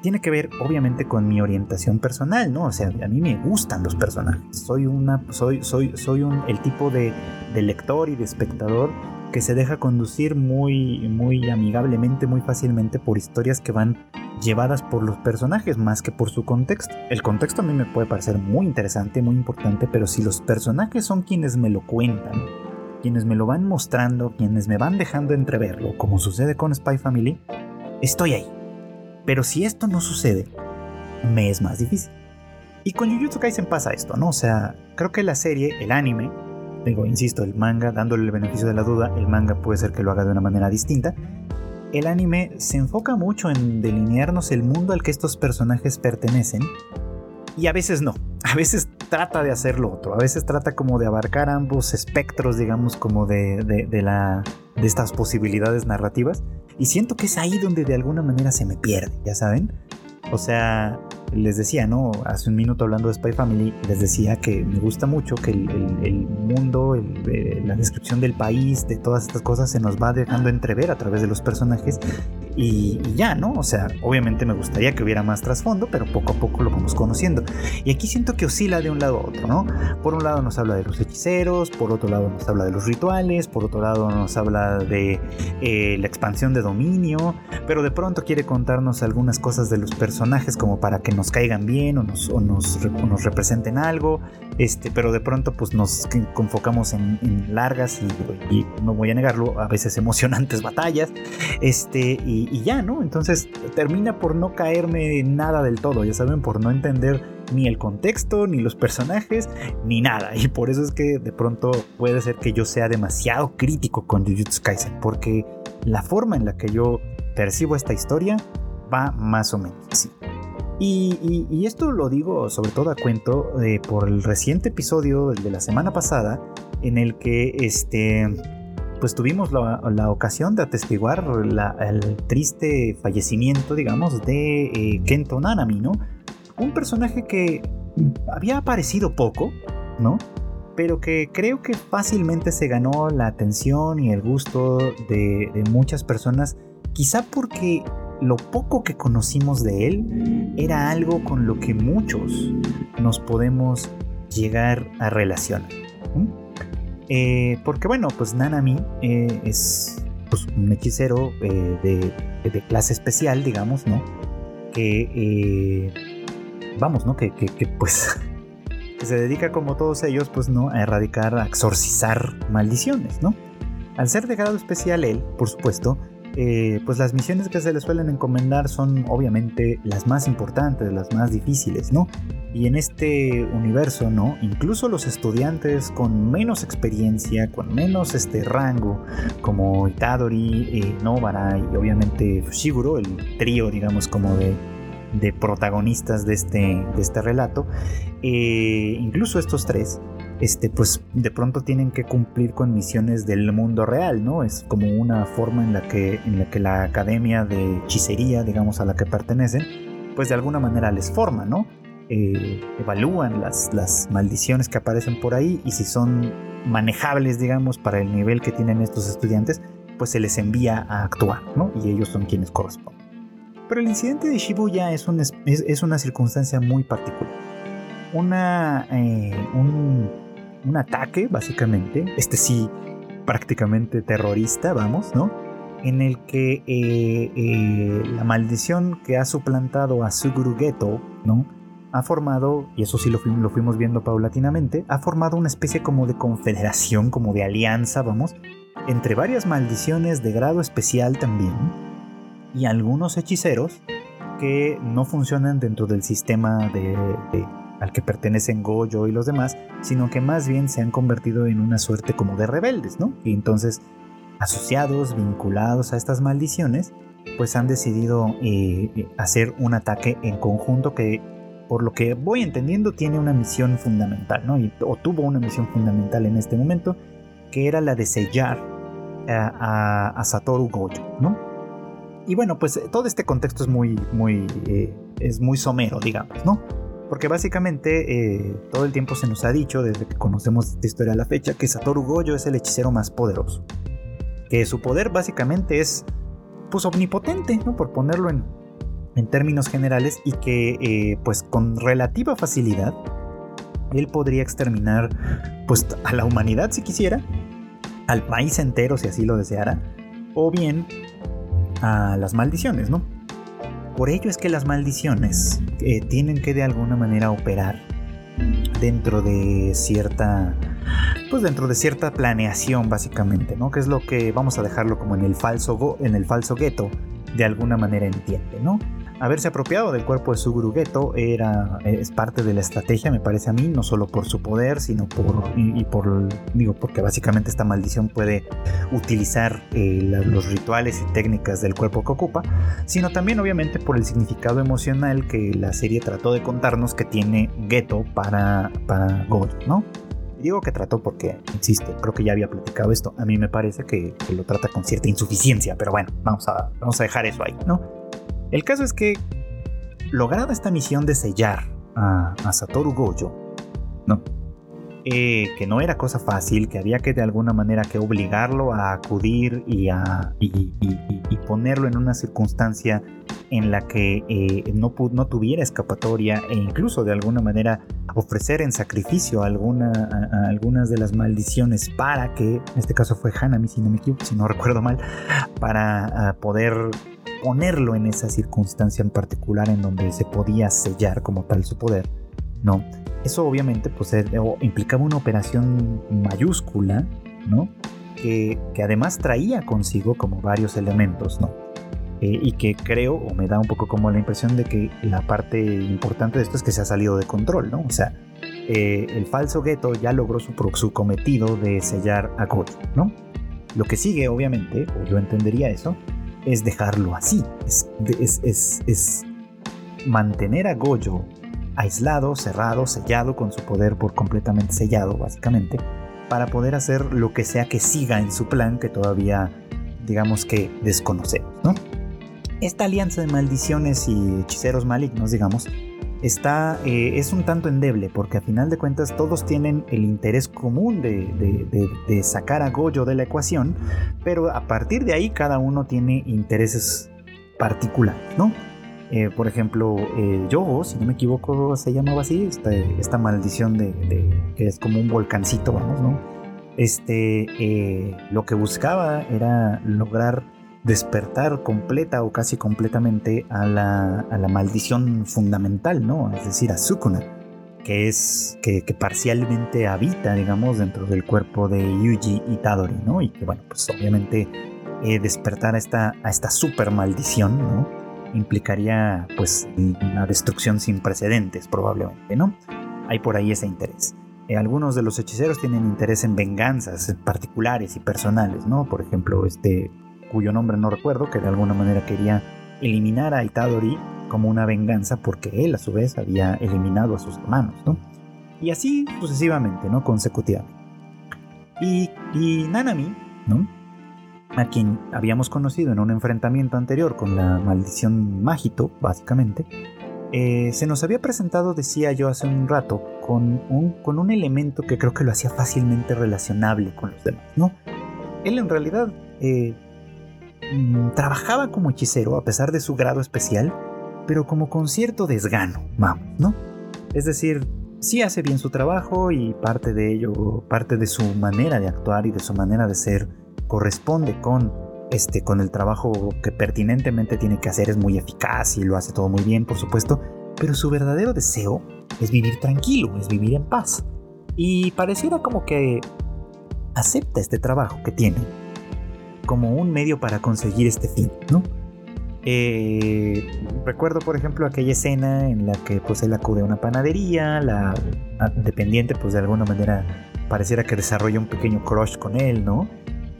Tiene que ver obviamente con mi orientación personal, ¿no? O sea, a mí me gustan los personajes. Soy una, soy, soy, soy un, el tipo de, lector y de espectador que se deja conducir muy, muy amigablemente, muy fácilmente por historias que van llevadas por los personajes más que por su contexto. El contexto a mí me puede parecer muy interesante, muy importante, pero si los personajes son quienes me lo cuentan, quienes me lo van mostrando, quienes me van dejando entreverlo, como sucede con Spy Family, estoy ahí. Pero si esto no sucede, me es más difícil. Y con Jujutsu Kaisen pasa esto, ¿no? O sea, creo que la serie, el anime, digo, insisto, el manga, dándole el beneficio de la duda, el manga puede ser que lo haga de una manera distinta. El anime se enfoca mucho en delinearnos el mundo al que estos personajes pertenecen y a veces no. A veces trata de hacer lo otro. A veces trata como de abarcar ambos espectros, digamos, como de, de, la, de estas posibilidades narrativas. Y siento que es ahí donde de alguna manera se me pierde, ya saben. O sea, les decía, ¿no? Hace un minuto hablando de Spy Family, les decía que me gusta mucho que el, el, mundo, la descripción del país, de todas estas cosas, se nos va dejando entrever a través de los personajes y, ya, ¿no? O sea, obviamente me gustaría que hubiera más trasfondo, pero poco a poco lo vamos conociendo. Y aquí siento que oscila de un lado a otro, ¿no? Por un lado nos habla de los hechiceros, por otro lado nos habla de los rituales, por otro lado nos habla de eh, la expansión de dominio, pero de pronto quiere contarnos algunas cosas de los personajes como para que nos caigan bien o nos, nos, representen algo, este, pero de pronto pues nos enfocamos en, largas y, y, no voy a negarlo, a veces emocionantes batallas, este, y, y ya, ¿no? Entonces termina por no caerme nada del todo, ya saben, por no entender ni el contexto, ni los personajes, ni nada. Y por eso es que de pronto puede ser que yo sea demasiado crítico con Jujutsu Kaisen, porque la forma en la que yo percibo esta historia va más o menos así. Y, esto lo digo sobre todo a cuento por el reciente episodio de la semana pasada en el que este pues tuvimos la, ocasión de atestiguar el triste fallecimiento, digamos, de eh, Kento ¿no? Un personaje que había aparecido poco, ¿no? Pero que creo que fácilmente se ganó la atención y el gusto de muchas personas, quizá porque lo poco que conocimos de él era algo con lo que muchos nos podemos llegar a relacionar. Eh, porque bueno, pues Nanami eh, es pues, un hechicero eh, de, clase especial, digamos, ¿no? Que, vamos, ¿no? Que, que, pues se dedica como todos ellos, pues, ¿no? A erradicar, a exorcizar maldiciones, ¿no? Al ser de grado especial él, por supuesto, eh, pues las misiones que se le suelen encomendar son obviamente las más importantes, las más difíciles, ¿no? Y en este universo, ¿no? Incluso los estudiantes con menos experiencia, con menos este rango, como Itadori, eh, Nobara y obviamente Fushiguro, el trío, digamos, como de, protagonistas de este, de este relato, eh, incluso estos tres, este, pues de pronto tienen que cumplir con misiones del mundo real, ¿no? Es como una forma en la que, en la, que la academia de hechicería, digamos, a la que pertenecen, pues de alguna manera les forma, ¿no? Eh, evalúan las, las maldiciones que aparecen por ahí y si son manejables, digamos, para el nivel que tienen estos estudiantes, pues se les envía a actuar, ¿no? Y ellos son quienes corresponden. Pero el incidente de Shibuya es, un, es, una circunstancia muy particular. Una, eh, un, un ataque, básicamente, este sí, prácticamente terrorista, vamos, ¿no? En el que eh, eh, la maldición que ha suplantado a Suguru Geto, ¿no? Ha formado, y eso sí lo, lo fuimos viendo paulatinamente, ha formado una especie como de confederación, como de alianza, vamos, entre varias maldiciones de grado especial también, y algunos hechiceros que no funcionan dentro del sistema de al que pertenecen Goyo y los demás, sino que más bien se han convertido en una suerte como de rebeldes, ¿no? Y entonces, asociados, vinculados a estas maldiciones, pues han decidido eh, eh, hacer un ataque en conjunto que, por lo que voy entendiendo, tiene una misión fundamental, ¿no? o tuvo una misión fundamental en este momento, que era la de sellar a, Satoru Gojo, ¿no? Y bueno, pues todo este contexto es muy, muy, eh, es muy somero, digamos, ¿no? Porque básicamente eh, todo el tiempo se nos ha dicho, desde que conocemos esta historia a la fecha, que Satoru Gojo es el hechicero más poderoso. Que su poder básicamente es pues omnipotente, ¿no? Por ponerlo en, en términos generales, y que eh, pues con relativa facilidad él podría exterminar pues a la humanidad si quisiera, al país entero si así lo deseara, o bien a las maldiciones, ¿no? Por ello es que las maldiciones eh, tienen que de alguna manera operar dentro de cierta pues dentro de cierta planeación básicamente, ¿no? Que es lo que vamos a dejarlo como en el falso en el falso gueto de alguna manera entiende, ¿no? Haberse apropiado del cuerpo de Suguru Geto era, es parte de la estrategia, me parece a mí, no solo por su poder, sino por, y, por, digo, porque básicamente esta maldición puede utilizar eh, los rituales y técnicas del cuerpo que ocupa, sino también obviamente por el significado emocional que la serie trató de contarnos que tiene Geto para, para God, ¿no? digo que trató porque, insisto, creo que ya había platicado esto. A mí me parece que, que, lo trata con cierta insuficiencia, pero bueno, vamos a, vamos a dejar eso ahí, ¿no? El caso es que, lograda esta misión de sellar a, Satoru Gojo, ¿no? eh, que no era cosa fácil, que había que de alguna manera que obligarlo a acudir y, a, y, ponerlo en una circunstancia en la que eh, no, tuviera escapatoria e incluso de alguna manera ofrecer en sacrificio alguna, algunas de las maldiciones para que, en este caso fue Hanami si no me equivoco, si no recuerdo mal, para poder ponerlo en esa circunstancia en particular en donde se podía sellar como tal su poder, ¿no? Eso obviamente pues, implicaba una operación mayúscula, ¿no? Que, además traía consigo como varios elementos, ¿no? Eh, y que creo, o me da un poco como la impresión de que la parte importante de esto es que se ha salido de control, ¿no? O sea, eh, el falso Geto ya logró su, su cometido de sellar a Gojo, ¿no? Lo que sigue, obviamente, o yo entendería eso, es dejarlo así, es, es, es mantener a Gojo aislado, cerrado, sellado, con su poder por completamente sellado, básicamente, para poder hacer lo que sea que siga en su plan que todavía, digamos que desconocemos, ¿no? Esta alianza de maldiciones y hechiceros malignos, digamos, está, eh, es un tanto endeble, porque a final de cuentas todos tienen el interés común de, de sacar a Goyo de la ecuación, pero a partir de ahí cada uno tiene intereses particulares, ¿no? Eh, por ejemplo, eh, Yogo, si no me equivoco, se llamaba así, esta, maldición de, que es como un volcancito, vamos, ¿no? Este, eh, lo que buscaba era lograr despertar completa o casi completamente a la, maldición fundamental, ¿no? Es decir, a Sukuna, que es que, parcialmente habita, digamos, dentro del cuerpo de Yuji Itadori, ¿no? Y que, bueno, pues obviamente despertar a esta, a esta super maldición, ¿no? implicaría pues una destrucción sin precedentes probablemente, ¿no? Hay por ahí ese interés. Eh, algunos de los hechiceros tienen interés en venganzas particulares y personales, ¿no? Por ejemplo, este cuyo nombre no recuerdo, que de alguna manera quería eliminar a Itadori como una venganza porque él a su vez había eliminado a sus hermanos, ¿no? Y así sucesivamente, ¿no? Consecutivamente. Y, y Nanami, ¿no? a quien habíamos conocido en un enfrentamiento anterior con la maldición Mágito, básicamente, eh, se nos había presentado, decía yo hace un rato, con un, con un elemento que creo que lo hacía fácilmente relacionable con los demás, ¿no? Él en realidad eh, trabajaba como hechicero a pesar de su grado especial, pero como con cierto desgano, vamos, ¿no? Es decir, sí hace bien su trabajo y parte de ello, parte de su manera de actuar y de su manera de ser, corresponde con, este, con el trabajo que pertinentemente tiene que hacer, es muy eficaz y lo hace todo muy bien, por supuesto, pero su verdadero deseo es vivir tranquilo, es vivir en paz. Y pareciera como que acepta este trabajo que tiene como un medio para conseguir este fin, ¿no? Eh, recuerdo, por ejemplo, aquella escena en la que pues él acude a una panadería, la dependiente pues de alguna manera pareciera que desarrolla un pequeño crush con él, ¿no?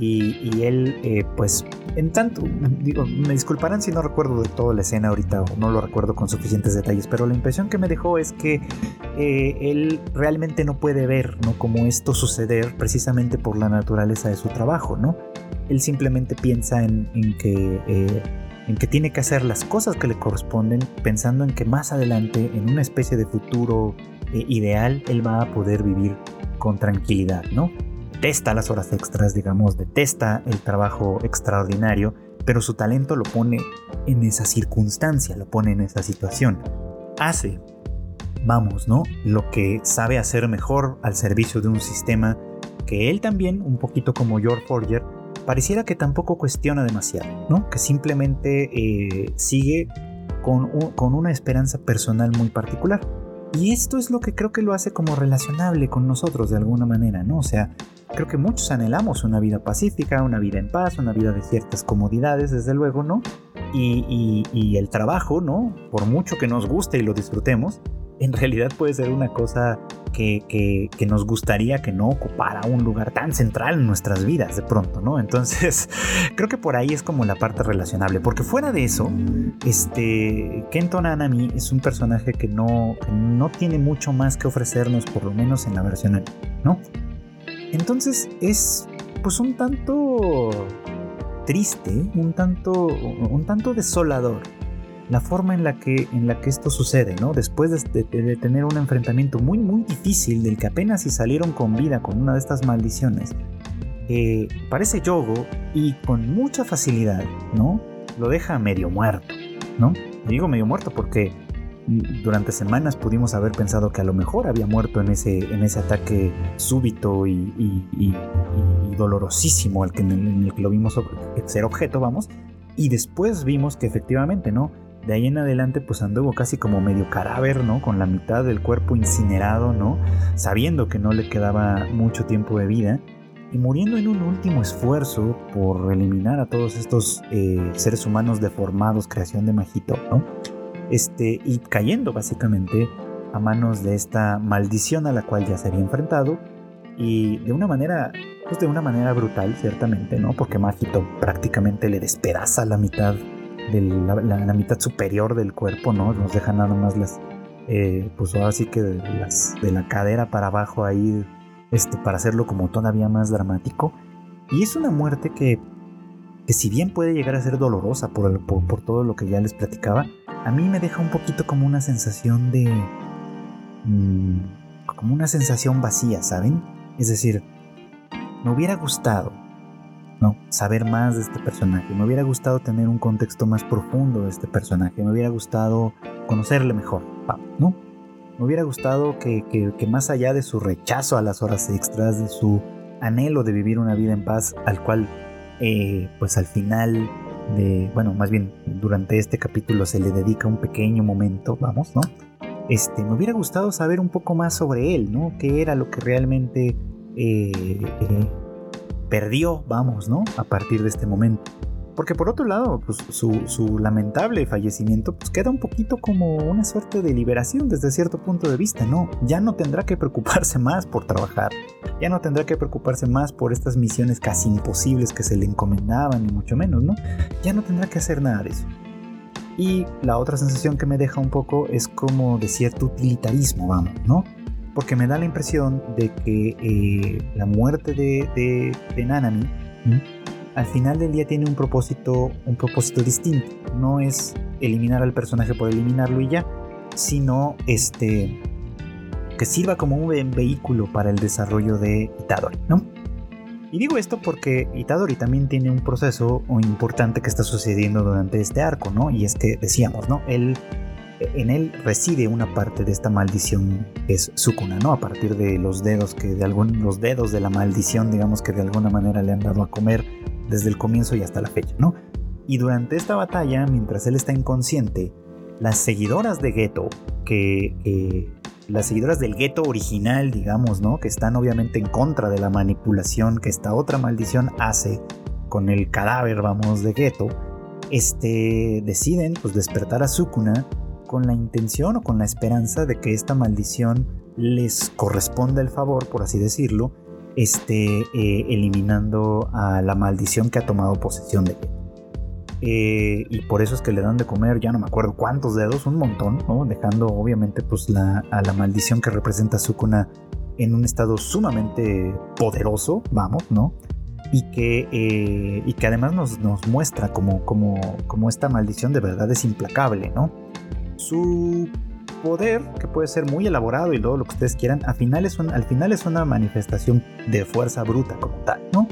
Y, él, eh, pues, en tanto, digo, me disculparán si no recuerdo de toda la escena ahorita o no lo recuerdo con suficientes detalles, pero la impresión que me dejó es que eh, él realmente no puede ver, ¿no? Como esto suceder precisamente por la naturaleza de su trabajo, ¿no? Él simplemente piensa en, que... Eh, en que tiene que hacer las cosas que le corresponden, pensando en que más adelante, en una especie de futuro ideal, él va a poder vivir con tranquilidad, ¿no? detesta las horas extras, digamos, detesta el trabajo extraordinario, pero su talento lo pone en esa circunstancia, lo pone en esa situación. Hace, vamos, ¿no? Lo que sabe hacer mejor al servicio de un sistema que él también, un poquito como George Forger, pareciera que tampoco cuestiona demasiado, ¿no? Que simplemente eh, sigue con, con una esperanza personal muy particular. Y esto es lo que creo que lo hace como relacionable con nosotros de alguna manera, ¿no? O sea, creo que muchos anhelamos una vida pacífica, una vida en paz, una vida de ciertas comodidades, desde luego, ¿no? Y, el trabajo, ¿no? Por mucho que nos guste y lo disfrutemos, en realidad puede ser una cosa que, que, nos gustaría que no ocupara un lugar tan central en nuestras vidas de pronto, ¿no? Entonces, creo que por ahí es como la parte relacionable, porque fuera de eso, este, Kento Nanami es un personaje que no, que no tiene mucho más que ofrecernos, por lo menos en la versión ¿no? Entonces es pues un tanto triste, un tanto, un tanto desolador la forma en la que, en la que esto sucede, ¿no? Después de, tener un enfrentamiento muy, muy difícil, del que apenas si salieron con vida con una de estas maldiciones, eh, parece Yogo y con mucha facilidad, ¿no? Lo deja medio muerto, ¿no? digo medio muerto porque durante semanas pudimos haber pensado que a lo mejor había muerto en ese, en ese ataque súbito y, dolorosísimo al que, en, que lo vimos ser objeto, vamos. Y después vimos que efectivamente, ¿no? De ahí en adelante pues anduvo casi como medio cadáver, ¿no? Con la mitad del cuerpo incinerado, ¿no? Sabiendo que no le quedaba mucho tiempo de vida y muriendo en un último esfuerzo por eliminar a todos estos eh, seres humanos deformados, creación de Majito, ¿no? Este, y cayendo básicamente a manos de esta maldición a la cual ya se había enfrentado y de una manera, pues de una manera brutal, ciertamente, ¿no? Porque Majito prácticamente le despedaza la mitad de la, mitad superior del cuerpo, ¿no? Nos deja nada más las, eh, pues ahora sí que de, la cadera para abajo ahí, este, para hacerlo como todavía más dramático. Y es una muerte que, que si bien puede llegar a ser dolorosa por, por, todo lo que ya les platicaba, a mí me deja un poquito como una sensación de... Mm, como una sensación vacía, ¿saben? Es decir, me hubiera gustado ¿no? Saber más de este personaje. Me hubiera gustado tener un contexto más profundo de este personaje. Me hubiera gustado conocerle mejor, ¿no? Me hubiera gustado que, más allá de su rechazo a las horas extras, de su anhelo de vivir una vida en paz, al cual, eh, pues al final de, bueno, más bien durante este capítulo se le dedica un pequeño momento, vamos, ¿no? Este, me hubiera gustado saber un poco más sobre él, ¿no? ¿Qué era lo que realmente eh, eh, perdió, vamos, ¿no? A partir de este momento. Porque por otro lado, pues, su, lamentable fallecimiento pues, queda un poquito como una suerte de liberación desde cierto punto de vista, ¿no? Ya no tendrá que preocuparse más por trabajar, ya no tendrá que preocuparse más por estas misiones casi imposibles que se le encomendaban, ni mucho menos, ¿no? Ya no tendrá que hacer nada de eso. Y la otra sensación que me deja un poco es como de cierto utilitarismo, vamos, ¿no? Porque me da la impresión de que eh, la muerte de, Nanami al final del día tiene un propósito, un propósito distinto. No es eliminar al personaje por eliminarlo y ya, sino este que sirva como un vehículo para el desarrollo de Itadori, ¿no? Y digo esto porque Itadori también tiene un proceso importante que está sucediendo durante este arco, ¿no? Y es que decíamos, ¿no? Él en él reside una parte de esta maldición que es Sukuna, ¿no? A partir de los dedos que de algún, los dedos de la maldición, digamos que de alguna manera le han dado a comer desde el comienzo y hasta la fecha, ¿no? Y durante esta batalla, mientras él está inconsciente, las seguidoras de Geto, que las seguidoras del Geto original, digamos, ¿no? Que están obviamente en contra de la manipulación que esta otra maldición hace con el cadáver, vamos, de Geto, este, deciden pues despertar a Sukuna con la intención o con la esperanza de que esta maldición les corresponda el favor, por así decirlo, esté eh, eliminando a la maldición que ha tomado posesión de él. Eh, y por eso es que le dan de comer, ya no me acuerdo cuántos dedos, un montón, ¿no? Dejando obviamente pues la, a la maldición que representa Sukuna en un estado sumamente poderoso, vamos, ¿no? Y que, eh, y que además nos, nos muestra como, como, como esta maldición de verdad es implacable, ¿no? Su poder, que puede ser muy elaborado y todo lo que ustedes quieran, al final es, al final es una manifestación de fuerza bruta como tal, ¿no?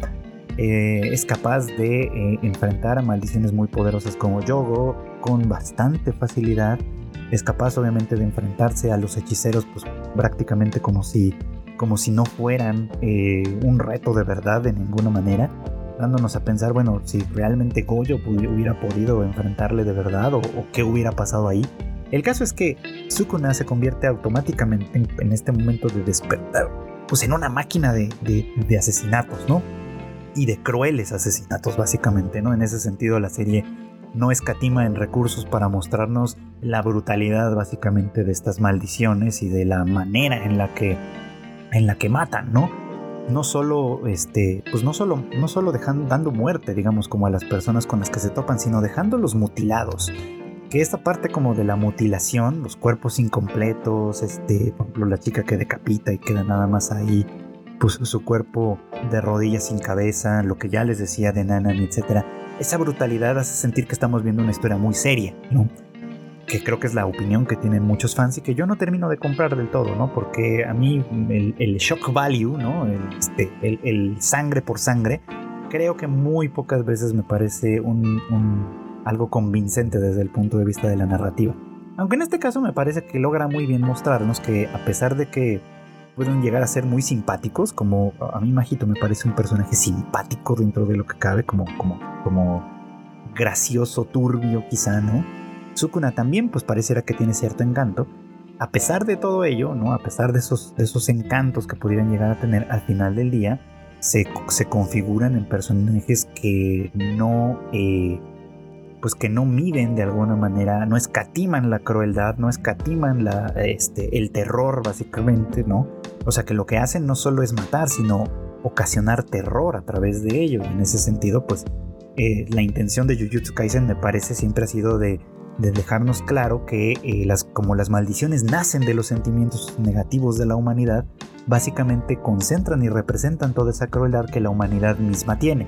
Eh, es capaz de eh, enfrentar a maldiciones muy poderosas como Yogo con bastante facilidad. Es capaz obviamente de enfrentarse a los hechiceros pues prácticamente como si, como si no fueran eh, un reto de verdad de ninguna manera dándonos a pensar, bueno, si realmente Goyo hubiera podido enfrentarle de verdad o, o, qué hubiera pasado ahí. El caso es que Sukuna se convierte automáticamente en, este momento de despertar, pues en una máquina de, asesinatos, ¿no? Y de crueles asesinatos, básicamente, ¿no? En ese sentido, la serie no escatima en recursos para mostrarnos la brutalidad, básicamente, de estas maldiciones y de la manera en la que, en la que matan, ¿no? no solo este pues no solo no solo dejando dando muerte digamos como a las personas con las que se topan sino dejándolos mutilados que esta parte como de la mutilación, los cuerpos incompletos, este, por ejemplo, la chica que decapita y queda nada más ahí, pues su cuerpo de rodillas sin cabeza, lo que ya les decía de Nanami, etcétera, esa brutalidad hace sentir que estamos viendo una historia muy seria, ¿no? que creo que es la opinión que tienen muchos fans y que yo no termino de comprar del todo, ¿no? Porque a mí el, shock value, ¿no? Este, el, sangre por sangre, creo que muy pocas veces me parece un, algo convincente desde el punto de vista de la narrativa. Aunque en este caso me parece que logra muy bien mostrarnos que a pesar de que pueden llegar a ser muy simpáticos, como a mí Majito me parece un personaje simpático dentro de lo que cabe, como, como, como gracioso, turbio quizá, ¿no? Sukuna también pues pareciera que tiene cierto encanto. A pesar de todo ello, ¿no? A pesar de esos, esos encantos que pudieran llegar a tener al final del día, se, se configuran en personajes que no... Eh, pues que no miden de alguna manera, no escatiman la crueldad, no escatiman la, este, el terror básicamente, ¿no? O sea que lo que hacen no solo es matar, sino ocasionar terror a través de ello. En ese sentido, pues eh, la intención de Jujutsu Kaisen me parece siempre ha sido de de dejarnos claro que eh, las, como las maldiciones nacen de los sentimientos negativos de la humanidad, básicamente concentran y representan toda esa crueldad que la humanidad misma tiene.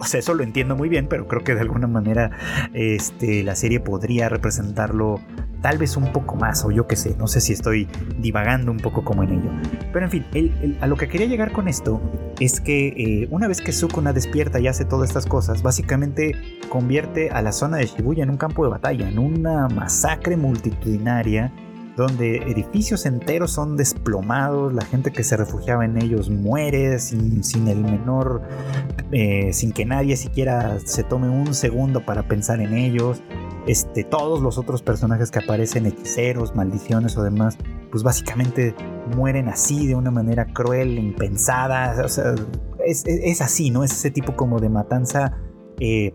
O sea, eso lo entiendo muy bien, pero creo que de alguna manera este, la serie podría representarlo tal vez un poco más, o yo qué sé, no sé si estoy divagando un poco como en ello. Pero en fin, a lo que quería llegar con esto es que eh, una vez que Sukuna despierta y hace todas estas cosas, básicamente convierte a la zona de Shibuya en un campo de batalla, en una masacre multitudinaria donde edificios enteros son desplomados, la gente que se refugiaba en ellos muere sin, el menor, eh, sin que nadie siquiera se tome un segundo para pensar en ellos. Este, todos los otros personajes que aparecen, hechiceros, maldiciones o demás, pues básicamente mueren así de una manera cruel, impensada. O sea, es, así, ¿no? Es ese tipo como de matanza eh,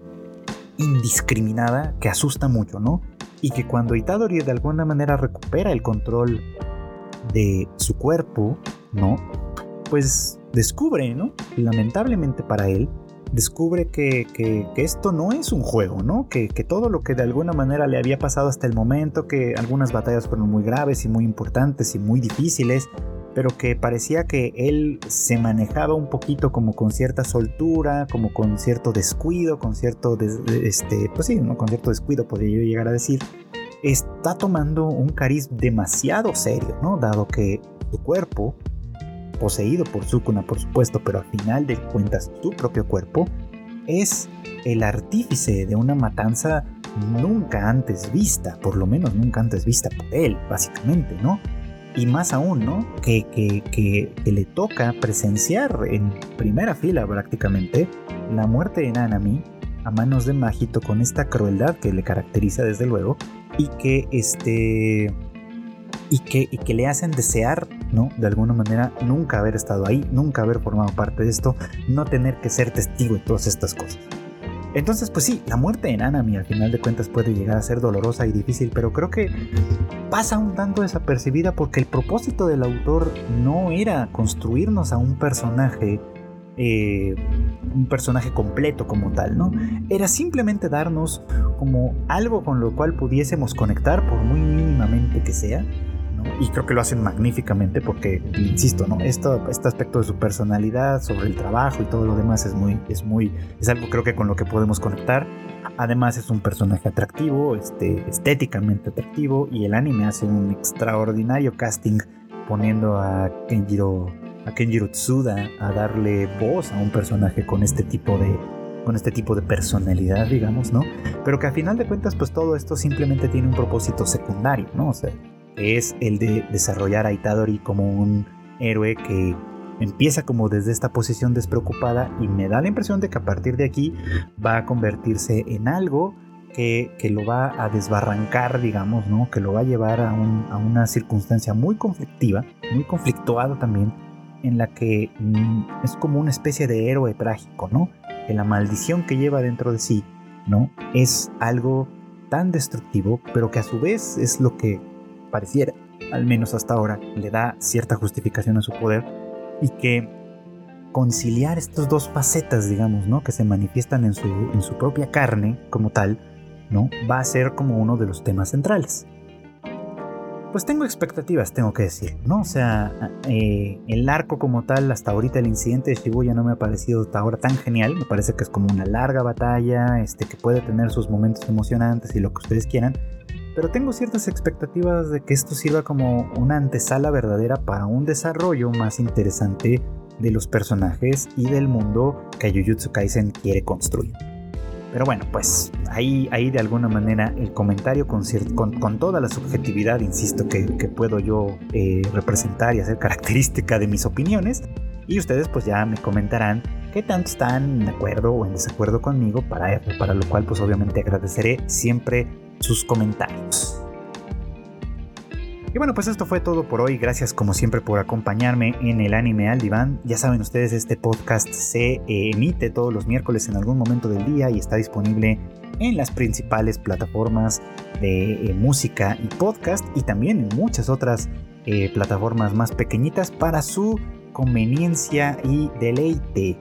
indiscriminada que asusta mucho, ¿no? Y que cuando Itadori de alguna manera recupera el control de su cuerpo, ¿no? Pues descubre, ¿no? Lamentablemente para él, descubre que, esto no es un juego, ¿no? Que, que, todo lo que de alguna manera le había pasado hasta el momento, que algunas batallas fueron muy graves y muy importantes y muy difíciles, pero que parecía que él se manejaba un poquito como con cierta soltura, como con cierto descuido, con cierto, este, pues sí, ¿no? con cierto descuido podría yo llegar a decir, está tomando un cariz demasiado serio, ¿no? Dado que su cuerpo, poseído por Sukuna por supuesto, pero al final de cuentas su propio cuerpo, es el artífice de una matanza nunca antes vista, por lo menos nunca antes vista por él, básicamente, ¿no? Y más aún, ¿no? Que, que, le toca presenciar en primera fila prácticamente la muerte de Nanami a manos de Majito con esta crueldad que le caracteriza desde luego y que este y que, le hacen desear, ¿no? De alguna manera nunca haber estado ahí, nunca haber formado parte de esto, no tener que ser testigo de todas estas cosas. Entonces, pues sí, la muerte de Nanami al final de cuentas puede llegar a ser dolorosa y difícil, pero creo que pasa un tanto desapercibida porque el propósito del autor no era construirnos a un personaje, eh, un personaje completo como tal, ¿no? Era simplemente darnos como algo con lo cual pudiésemos conectar, por muy mínimamente que sea, y creo que lo hacen magníficamente porque, insisto, ¿no? Esto, este aspecto de su personalidad, sobre el trabajo y todo lo demás es muy, es muy, es algo creo que con lo que podemos conectar. Además es un personaje atractivo, este, estéticamente atractivo y el anime hace un extraordinario casting poniendo a Kenjiro, a Kenjiro Tsuda a darle voz a un personaje con este tipo de, con este tipo de personalidad, digamos, ¿no? Pero que a final de cuentas, pues todo esto simplemente tiene un propósito secundario, ¿no? O sea, es el de desarrollar a Itadori como un héroe que empieza como desde esta posición despreocupada y me da la impresión de que a partir de aquí va a convertirse en algo que, lo va a desbarrancar, digamos, ¿no? Que lo va a llevar a, una circunstancia muy conflictiva, muy conflictuada también, en la que mm, es como una especie de héroe trágico, ¿no? Que la maldición que lleva dentro de sí, ¿no? Es algo tan destructivo, pero que a su vez es lo que pareciera, al menos hasta ahora, le da cierta justificación a su poder y que conciliar estas dos facetas, digamos, ¿no? Que se manifiestan en su, en su propia carne como tal, ¿no? Va a ser como uno de los temas centrales. Pues tengo expectativas, tengo que decir, ¿no? O sea, eh, el arco como tal, hasta ahorita el incidente de Shibuya no me ha parecido hasta ahora tan genial. Me parece que es como una larga batalla, este, que puede tener sus momentos emocionantes y lo que ustedes quieran pero tengo ciertas expectativas de que esto sirva como una antesala verdadera para un desarrollo más interesante de los personajes y del mundo que Jujutsu Kaisen quiere construir. Pero bueno, pues ahí, ahí de alguna manera el comentario con, con, toda la subjetividad, insisto, que, puedo yo eh, representar y hacer característica de mis opiniones. Y ustedes pues ya me comentarán qué tanto están de acuerdo o en desacuerdo conmigo para, para lo cual pues obviamente agradeceré siempre sus comentarios. Y bueno, pues esto fue todo por hoy. Gracias como siempre por acompañarme en el anime al diván. Ya saben ustedes, este podcast se eh, emite todos los miércoles en algún momento del día y está disponible en las principales plataformas de eh, música y podcast y también en muchas otras eh, plataformas más pequeñitas para su conveniencia y deleite.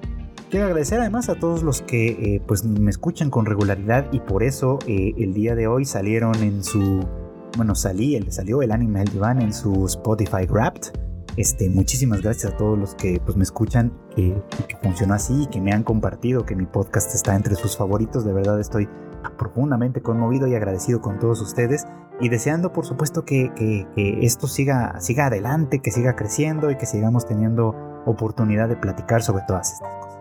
Quiero agradecer además a todos los que pues me escuchan con regularidad y por eso el día de hoy salieron en su bueno, salí, salió el anime del diván en su Spotify Wrapped. Este, muchísimas gracias a todos los que pues, me escuchan, que, que funcionó así, que me han compartido, que mi podcast está entre sus favoritos. De verdad estoy profundamente conmovido y agradecido con todos ustedes y deseando por supuesto que, que, esto siga, siga adelante, que siga creciendo y que sigamos teniendo oportunidad de platicar sobre todas estas cosas.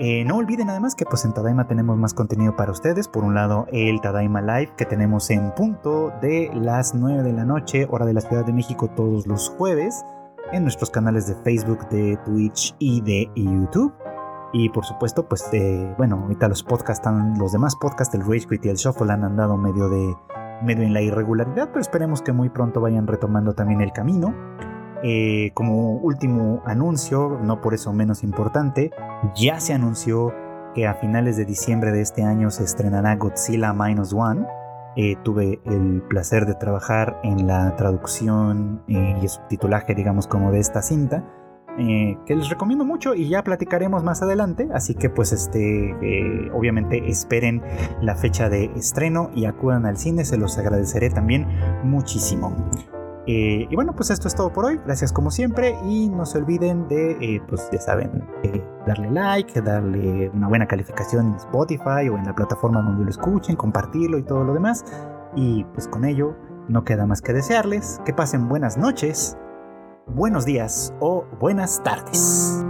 Eh, no olviden además que pues en Tadaima tenemos más contenido para ustedes. Por un lado el Tadaima Live que tenemos en punto de las 9 de la noche, hora de la Ciudad de México todos los jueves, en nuestros canales de Facebook, de Twitch y de YouTube. Y por supuesto, pues bueno, ahorita los podcasts, los demás podcasts, el Rage Quit y el Shuffle han andado medio de medio en la irregularidad, pero esperemos que muy pronto vayan retomando también el camino. Eh, como último anuncio, no por eso menos importante, ya se anunció que a finales de diciembre de este año se estrenará Godzilla Minus One. Eh, tuve el placer de trabajar en la traducción eh, y subtitulaje, digamos, como de esta cinta. que les recomiendo mucho y ya platicaremos más adelante. Así que pues este, obviamente esperen la fecha de estreno y acudan al cine, se los agradeceré también muchísimo. Eh, y bueno, pues esto es todo por hoy. Gracias como siempre. Y no se olviden de, eh, pues ya saben, eh, darle like, darle una buena calificación en Spotify o en la plataforma donde lo escuchen, compartirlo y todo lo demás. Y pues con ello no queda más que desearles que pasen buenas noches, buenos días o buenas tardes.